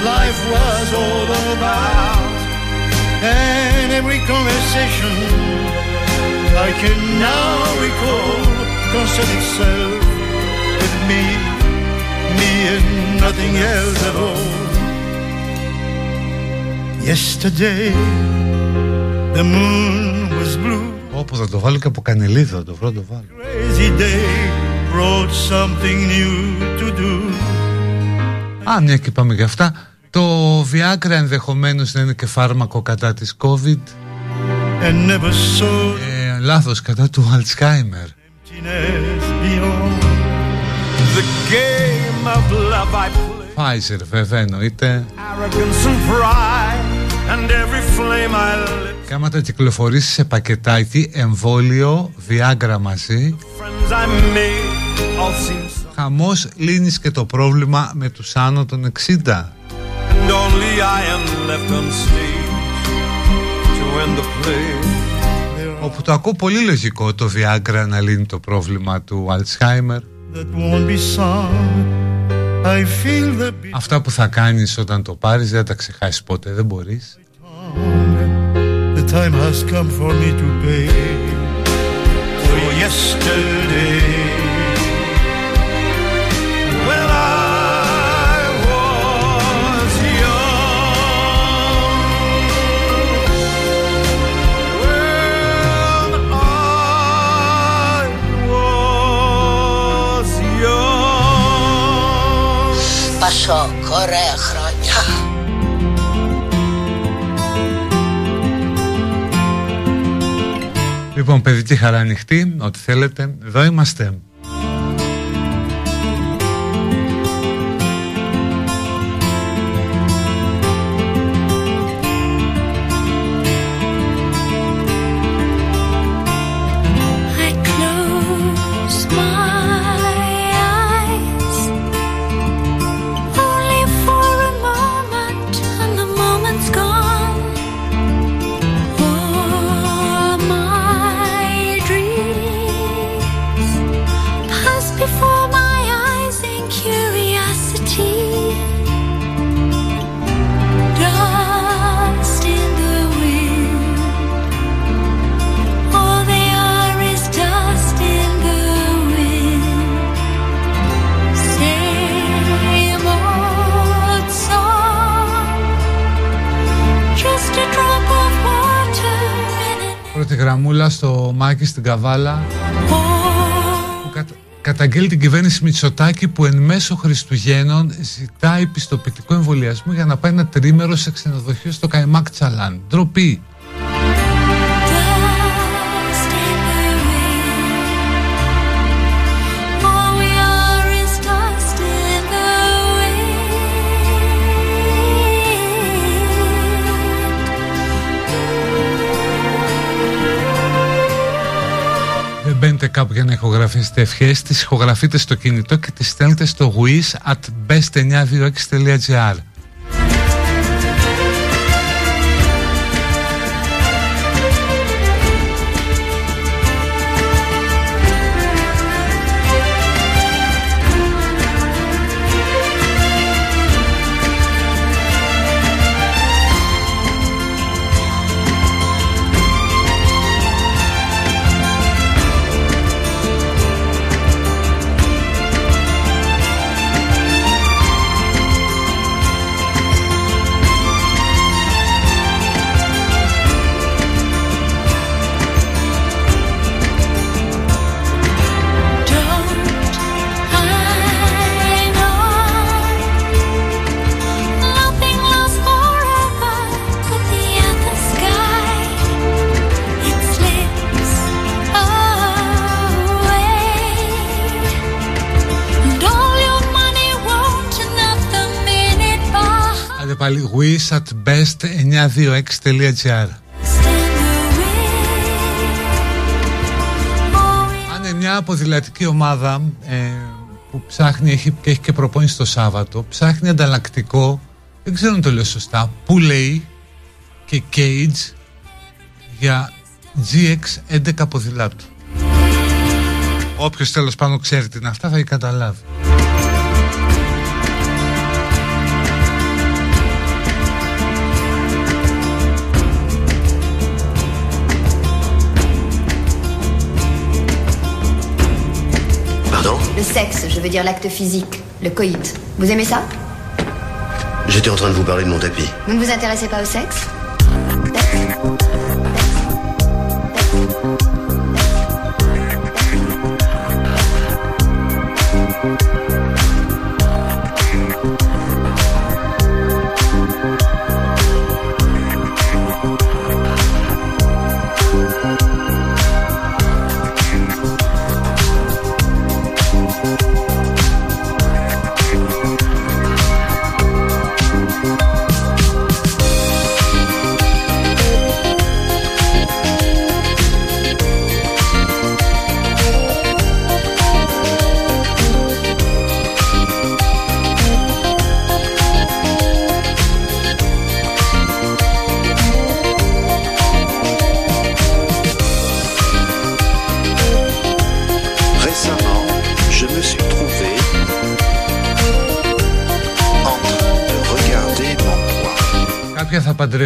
life was all about. And every conversation I can now recall concerned itself with me, me and nothing else at all. Yesterday, the moon was blue.
Όπου θα το βάλω και από Κανελίδου, θα το βρω, το βάλω.
Crazy day brought something new to do.
Α, μια και πάμε για αυτά. Το Viagra ενδεχομένως να είναι και φάρμακο κατά της COVID.
And never saw
Ε, λάθος, κατά του Alzheimer.
emptiness beyond. The game of love I play,
Pfizer βέβαια εννοείται.
arrogance and pride, and every flame I lit.
Και άμα τα κυκλοφορήσει σε πακετάκι, εμβόλιο, Viagra μαζί,
Friends I made all seem so,
χαμός λύνεις και το πρόβλημα με τους άνω των 60. Όπου το ακούω πολύ λογικό το Viagra να λύνει το πρόβλημα του Alzheimer, αυτά που θα κάνεις όταν το πάρεις, δεν τα ξεχάσεις ποτέ, δεν μπορείς.
Πασόκ, ωραία χρόνια.
Λοιπόν, παιδική χαρά ανοιχτή, ό,τι θέλετε, εδώ είμαστε. Πρώτη γραμμούλα στο Μάκη στην Καβάλα που κατα... καταγγέλει την κυβέρνηση Μητσοτάκη που εν μέσω Χριστουγέννων ζητάει πιστοποιητικό εμβολιασμό για να πάει ένα τρίμερο σε ξενοδοχείο στο Καϊμάκ Τσαλάν. Ντροπή. κάπου για να ηχογραφήσετε. Ευχές τις ηχογραφείτε στο κινητό και τις στέλνετε στο wishadbest926.gr 926.gr Αν είναι μια ποδηλατική ομάδα ε, που ψάχνει έχει, και έχει και προπόνηση το Σάββατο ψάχνει ανταλλακτικό δεν ξέρω αν το λέω σωστά που λέει και cage για GX11 ποδηλάτου Όποιος τέλος πάνω ξέρει τι είναι αυτά θα έχει καταλάβει
Le sexe, je veux dire l'acte physique, le coït. Vous aimez ça?
J'étais en train de vous parler de mon tapis.
Vous ne vous intéressez pas au sexe?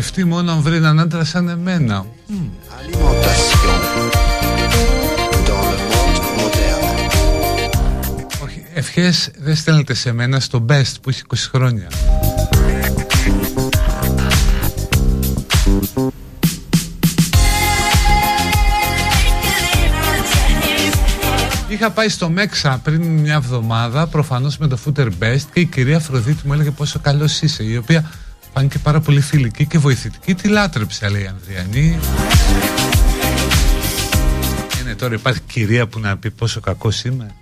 Θα παντρευτεί μόνο αν βρει έναν άντρα σαν εμένα
Alimentation dans le monde moderne.
Όχι, ευχές δεν στέλνετε σε μένα στο best που έχει 20 χρόνια Είχα πάει στο Μέξα πριν μια εβδομάδα, προφανώς με το Footer Best και η κυρία Αφροδίτη μου έλεγε πόσο καλός είσαι, η οποία φάνηκε πάρα πολύ φιλική και βοηθητική. Τη λάτρεψε, λέει η Ανδριανή. Είναι τώρα υπάρχει κυρία που να πει πόσο κακός είμαι.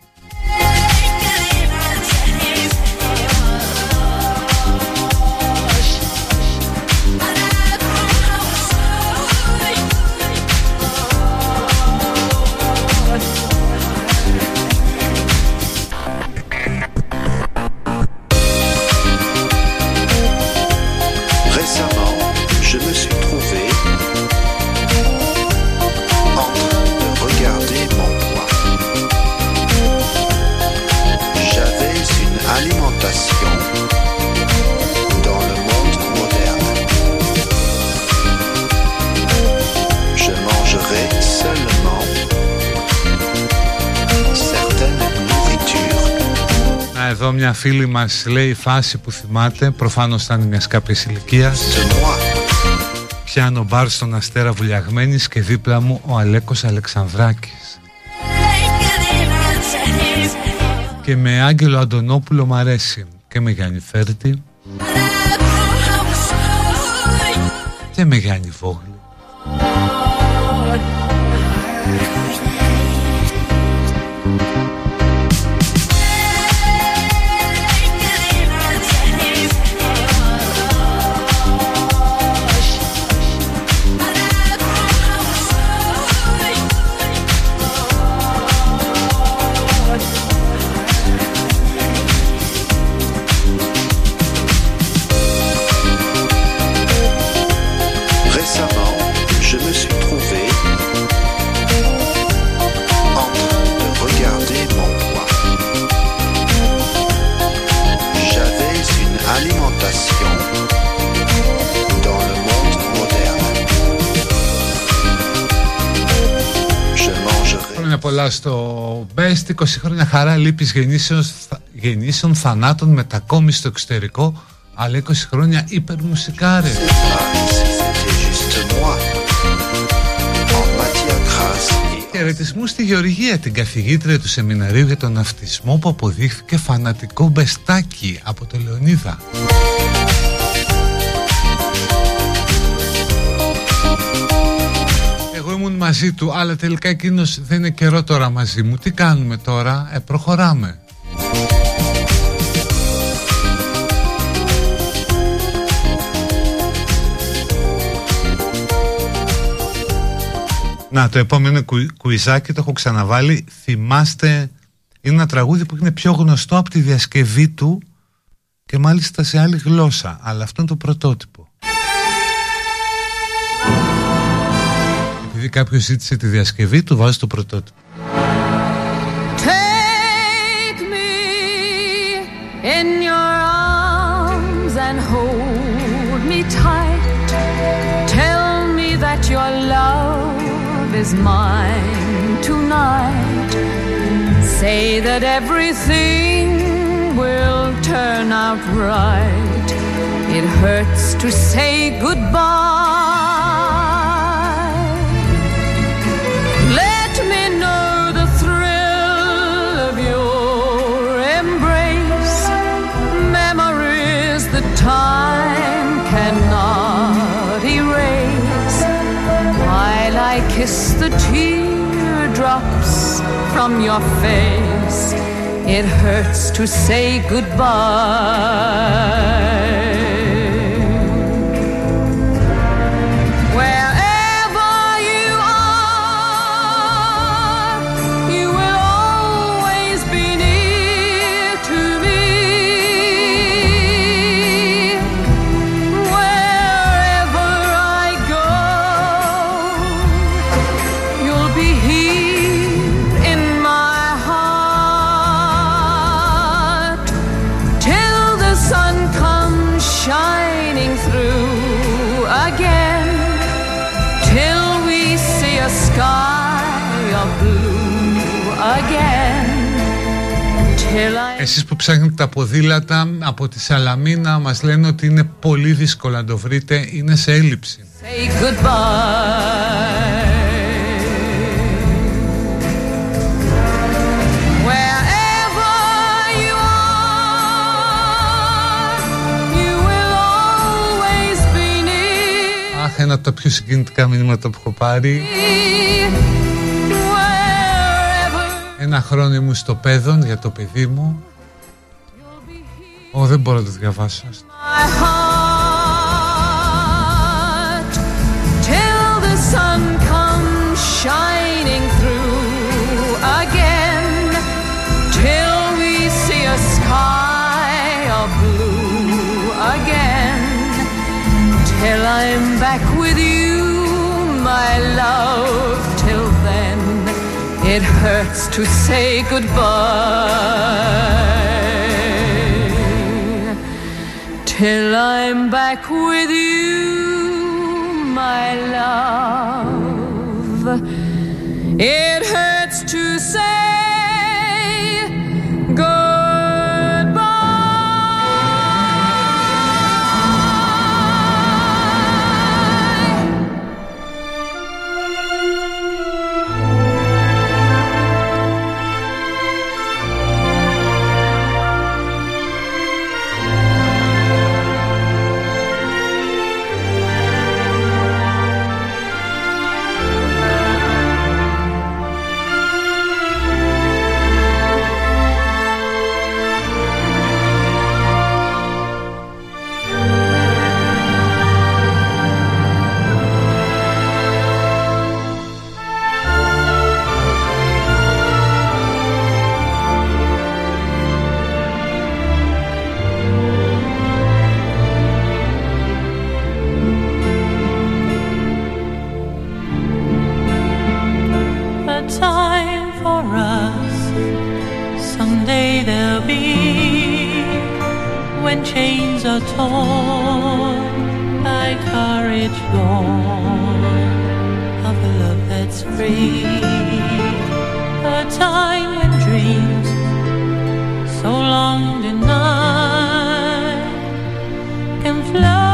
Μια φίλη μας λέει η φάση που θυμάται, προφανώς ήταν μιας κάποιες ηλικίας. Πιάνω μπαρ στον Αστέρα Βουλιαγμένης και δίπλα μου ο Αλέκος Αλεξανδράκης. Και με Άγγελο Αντωνόπουλο μ' αρέσει. Και με Γιάννη Φέρτη. Και με Γιάννη Βόγλη. 20 χρόνια χαρά λύπης γεννήσεων, θα- γεννήσεων θανάτων μετακόμιση στο εξωτερικό, αλλά 20 χρόνια υπερμουσικάρε.
c'était juste moi. En matière grasse et
Χαιρετισμούς στη Γεωργία, την καθηγήτρια του σεμιναρίου για τον ναυτισμό που αποδείχθηκε φανατικό μπεστάκι από το Λεωνίδα. ήμουν μαζί του, αλλά τελικά εκείνος δεν είναι καιρό τώρα μαζί μου. Τι κάνουμε τώρα, ε, προχωράμε. Να, το επόμενο κου, κουιζάκι το έχω ξαναβάλει. Θυμάστε, είναι ένα τραγούδι που είναι πιο γνωστό από τη διασκευή του και μάλιστα σε άλλη γλώσσα. Αλλά αυτό είναι το πρωτότυπο. Επειδή κάποιος ζήτησε τη διασκευή του, βάζει το πρωτότυπο.
Take me in your arms and hold me tight. Tell me that your love is mine tonight. Say that everything will turn out right. It hurts to say goodbye. Time cannot erase. While I kiss the teardrops from your face, it hurts to say goodbye.
Εσείς που ψάχνετε τα ποδήλατα από τη Σαλαμίνα μας λένε ότι είναι πολύ δύσκολο να το βρείτε, είναι σε έλλειψη.
say goodbye. Wherever you are, you will always be near
Αχ, ένα από τα πιο συγκινητικά μηνύματα που έχω πάρει. Ένα χρόνο μου στο παιδόν για το παιδί μου. Ω δεν μπορώ να το διαβάσω,
α το φυσικό. Αγγελία, λίγα με. It hurts to say goodbye till I'm back with you, my love. It hurts
torn by courage born of a love that's free. A time when dreams so long denied can flourish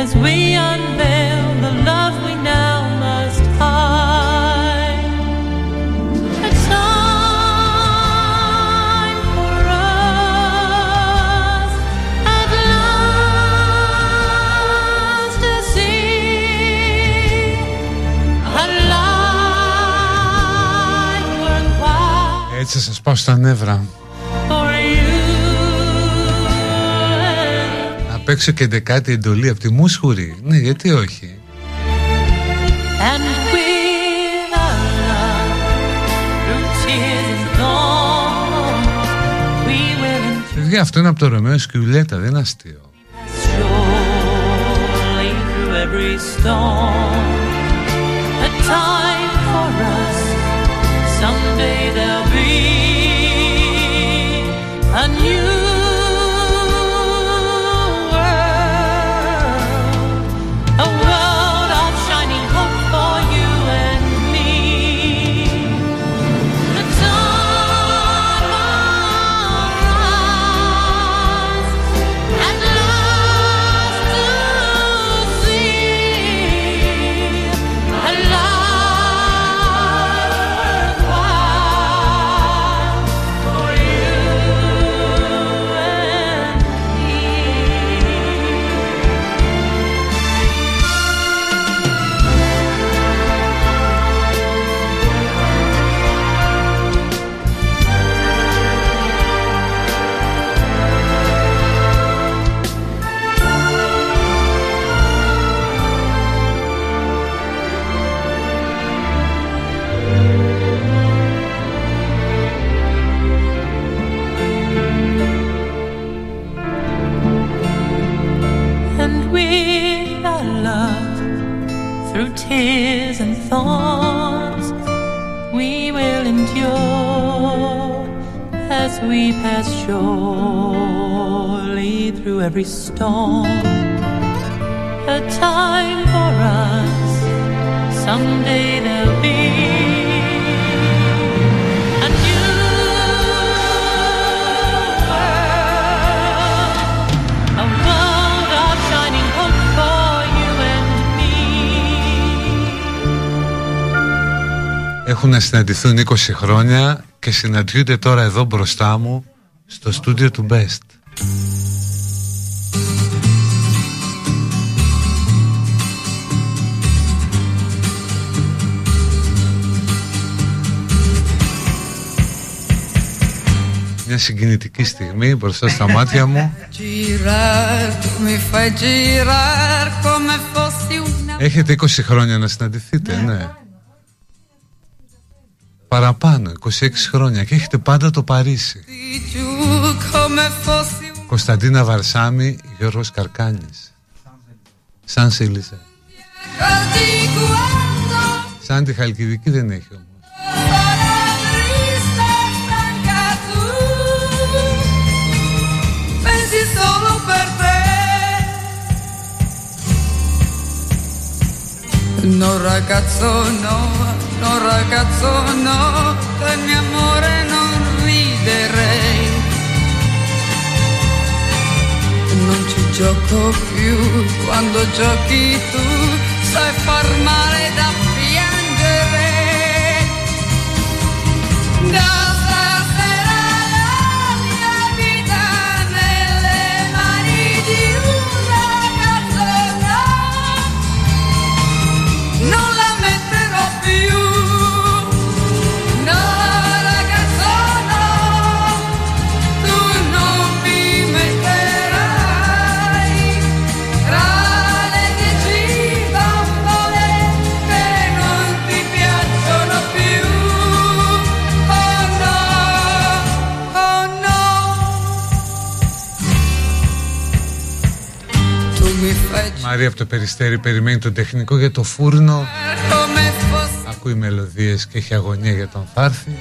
as we
στα νεύρα.
for you.
Να παίξω και δεκάτη εντολή από τη Μούσχουρη. Ναι, γιατί όχι.
And with our love, through tears and thorns, we will
Παιδιά, αυτό είναι από το Ρωμαίο Σκιουλέτα, δεν είναι αστείο.
surely through every storm. A time for us, someday there'll be On you we pass surely through every storm. A time for us, someday there'll be. a new world, a world of shining hope for you and me.
Έχουν να συναντηθούν 20 χρόνια και συναντιούνται τώρα εδώ μπροστά μου στο στούντιο του Best. Μια συγκινητική στιγμή μπροστά στα μάτια μου.
Girar, tu mi fai girar come fossi una
Έχετε 20 χρόνια να συναντηθείτε, ναι. Παραπάνω, 26 χρόνια και έχετε πάντα το Παρίσι.
di giù come fossi un
Κωνσταντίνα Βαρσάμι, Γιώργος Καρκάνης. Σαν Σιλίζα.
così quando
Σαν τη Χαλκιδική δεν έχει όμως.
sarà triste e stanca tu pensi solo per te No ragazzo no, no ragazzo no, del mio amore non riderei Non ci gioco più quando giochi tu, sai far male da piangere. Da
Μαρία από το Περιστέρι περιμένει τον τεχνικό για το φούρνο.
come fossi
Ακούει μελωδίες και έχει αγωνία για τον θα έρθει.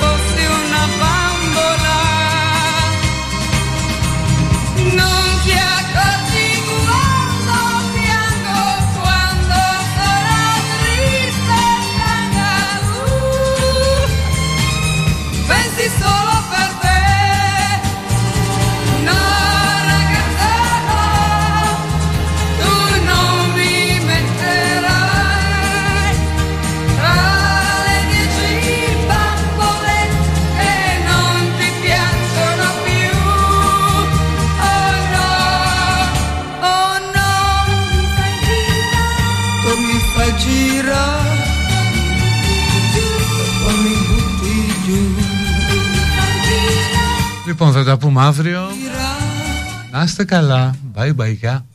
Poi
Λοιπόν, θα τα πούμε αύριο. Να είστε καλά. Bye bye, γεια.